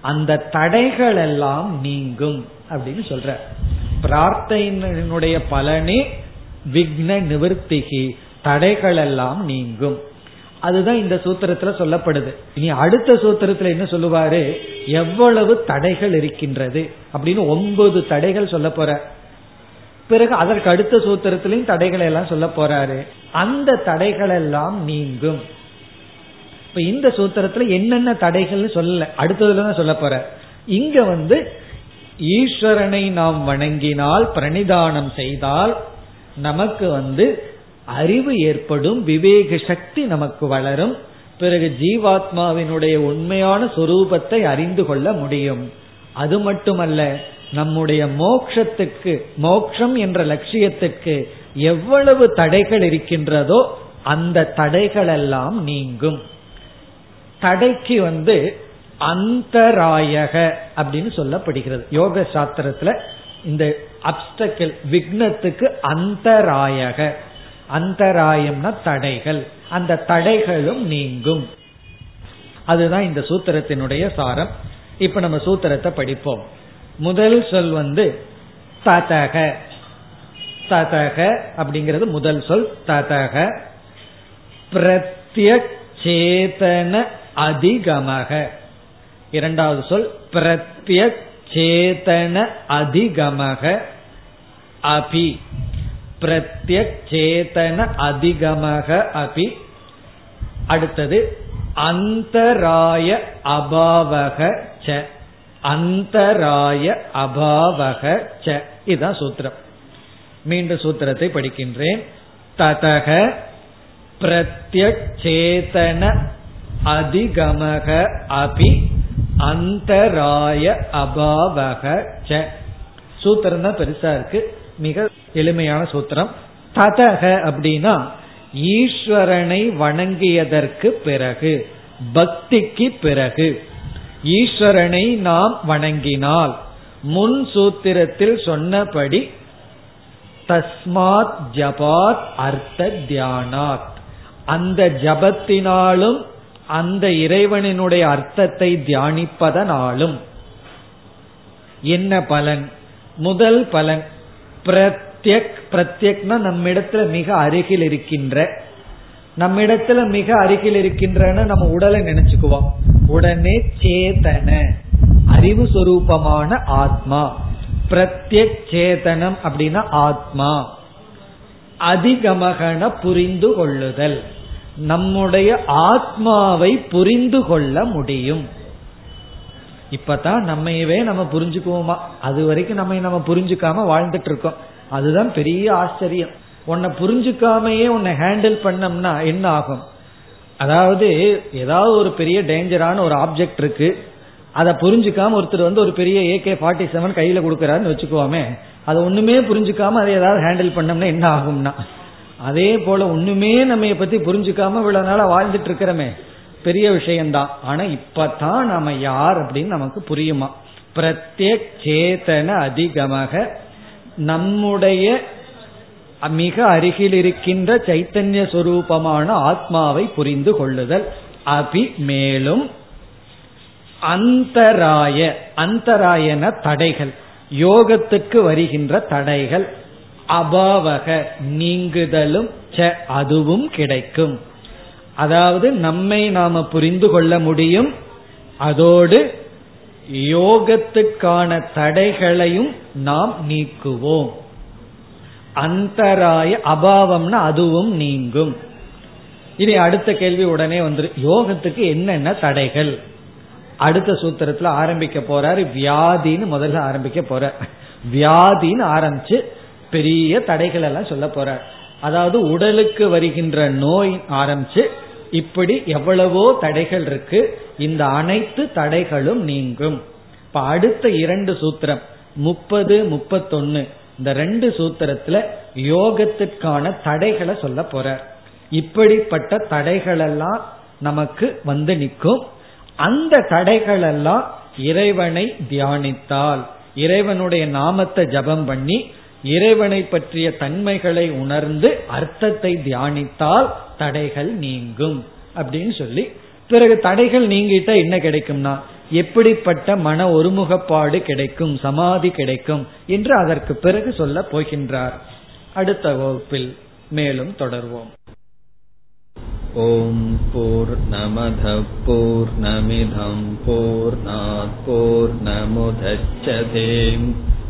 அந்த தடைகள் எல்லாம் நீங்கும். அப்படின்னு சொல்ற. பிரார்த்தனையினுடைய பலனே விக்ன நிவர்த்திகி தடைகள் எல்லாம் நீங்கும். அதுதான் இந்த சூத்திரத்துல சொல்லப்படுது. இனி அடுத்த சூத்திரத்துல என்ன சொல்லுவாரு? எவ்வளவு தடைகள் இருக்கின்றது அப்படின்னு ஒன்பது தடைகள் சொல்ல போற. பிறகு அதற்கு அடுத்த சூத்திரத்திலையும் தடைகளை எல்லாம் சொல்ல போறாரு. அந்த தடைகள் எல்லாம் நீங்கும். இப்ப இந்த சூத்திரத்துல என்னென்ன தடைகள்னு சொல்லல. அடுத்ததுல தான் சொல்ல போற. இங்க வந்து ஈஸ்வரனை நாம் வணங்கினால் பிரணிதானம் செய்தால் நமக்கு வந்து அறிவு ஏற்படும் விவேக சக்தி நமக்கு வளரும். பிறகு ஜீவாத்மாவினுடைய உண்மையான சொரூபத்தை அறிந்து கொள்ள முடியும். அது மட்டுமல்ல நம்முடைய மோக்ஷத்துக்கு மோக்ஷம் என்ற லட்சியத்துக்கு எவ்வளவு தடைகள் இருக்கின்றதோ அந்த தடைகள் எல்லாம் நீங்கும். தடைக்கு வந்து அந்தராயக அப்படின்னு சொல்லப்படுகிறது. யோக சாஸ்திரத்துல இந்த அப்டக்கிள் விக்னத்துக்கு அந்தராயக. அந்தராயம்னா தடைகள். அந்த தடைகளும் நீங்கும். அதுதான் இந்த சூத்திரத்தினுடைய சாரம். இப்ப நம்ம சூத்திரத்தை படிப்போம். முதல் சொல் வந்து ததக. ததக அப்படிங்கிறது முதல் சொல் ததக. பிரத்யேதன அதிகமாக. இரண்டாவது சொல் பிரத்யேதன அதிகமக அபி. பிரத்யேதன அதிகமக அபி. அடுத்தது அந்தராய அபாவக ச. அந்தராய அபாவக ச. இதுதான் சூத்திரம். மீண்டும் சூத்திரத்தை படிக்கின்றேன். ததக பிரத்யேதன அதிகமக அபி. அந்தராய அபாவக ச. சூத்திரம் தான் பெருசா இருக்கு. மிக எளிமையான சூத்திரம். ததக அப்படின்னா ஈஸ்வரனை வணங்கியதற்கு பிறகு பக்திக்கு பிறகு ஈஸ்வரனை நாம் வணங்கினால் முன் சூத்திரத்தில் சொன்னபடி தஸ்மாத் ஜபாத் அர்த்த தியானாத். அந்த ஜபத்தினாலும் அந்த இறைவனினுடைய அர்த்தத்தை தியானிப்பதனாலும் என்ன பலன்? முதல் பலன் பிரத்யக் பிரத்யக்னா நம்மிடத்துல மிக அருகில் இருக்கின்ற நம்மிடத்துல மிக அருகில் இருக்கின்றன நம்ம உடலை நினைச்சுக்குவோம். உடனே சேதன அறிவு சொரூபமான ஆத்மா. பிரத்யக் சேதனம் அப்படின்னா ஆத்மா. அதிகமகன புரிந்து கொள்ளுதல். நம்முடைய ஆத்மாவை புரிந்து கொள்ள முடியும். இப்பதான் நம்மையவே நம்ம புரிஞ்சுக்குவோமா? அது வரைக்கும் நம்ம நம்ம புரிஞ்சுக்காம வாழ்ந்துட்டு இருக்கோம். அதுதான் பெரிய ஆச்சரியம். உன்னை புரிஞ்சுக்காமையே உன்னை ஹேண்டில் பண்ணோம்னா என்ன ஆகும்? அதாவது ஏதாவது ஒரு பெரிய டேஞ்சரான ஒரு ஆப்ஜெக்ட் இருக்கு. அதை புரிஞ்சுக்காம ஒருத்தர் வந்து ஒரு பெரிய ஏகே ஃபார்ட்டி செவன் கையில கொடுக்கறாருன்னு வச்சுக்கோமே. அதை ஒண்ணுமே புரிஞ்சுக்காம அதை ஏதாவது ஹேண்டில் பண்ணோம்னா என்ன ஆகும்னா? அதே போல ஒண்ணுமே நம்ம பத்தி புரிஞ்சுக்காம இவ்வளவு நாளா வாழ்ந்துட்டு இருக்கிறோமே. பெரிய விஷயம்தான். ஆனா இப்பதான் நாம யார் அப்படின்னு நமக்கு புரியுமா? பிரத்யேக் சேதன அதிகமாக நம்முடைய மிக அருகில் இருக்கின்ற சைத்தன்ய சொரூபமான ஆத்மாவை புரிந்து கொள்ளுதல். அபி மேலும் அந்தராய அந்தராயன தடைகள். யோகத்துக்கு வருகின்ற தடைகள். அபாவக நீங்குதலும் ச அதுவும் கிடைக்கும். அதாவது நம்மை நாம புரிந்து கொள்ள முடியும். அதோடு யோகத்துக்கான தடைகளையும் நாம் நீக்குவோம். அந்தராய அபாவம்னா அதுவும் நீங்கும். இனி அடுத்த கேள்வி உடனே வந்துரு யோகத்துக்கு என்னென்ன தடைகள்? அடுத்த சூத்திரத்துல ஆரம்பிக்க போறாரு வியாதின்னு முதல்ல ஆரம்பிக்க போற வியாதின்னு ஆரம்பிச்சு பெரிய தடைகள் எல்லாம் சொல்ல போறார். அதாவது உடலுக்கு வருகின்ற நோய் ஆரம்பிச்சு இப்படி எவ்வளவோ தடைகள் இருக்கு. இந்த அனைத்து தடைகளும் நீங்கும். இப்ப அடுத்த இரண்டு சூத்திரம் முப்பது முப்பத்தொன்னு இந்த ரெண்டு சூத்திரத்துல யோகத்திற்கான தடைகளை சொல்ல போற இப்படிப்பட்ட தடைகள் எல்லாம் நமக்கு வந்து நிற்கும். அந்த தடைகள் எல்லாம் இறைவனை தியானித்தால் இறைவனுடைய நாமத்தை ஜபம் பண்ணி இறைவனை பற்றிய தன்மைகளை உணர்ந்து அர்த்தத்தை தியானித்தால் தடைகள் நீங்கும் அப்படின்னு சொல்லி பிறகு தடைகள் நீங்கிட்ட என்ன கிடைக்கும்னா எப்படிப்பட்ட மன ஒருமுகப்பாடு கிடைக்கும் சமாதி கிடைக்கும் என்று அதற்கு பிறகு சொல்ல போகின்றார். அடுத்த வகுப்பில் மேலும் தொடர்வோம். ஓம் போர் நமத போர்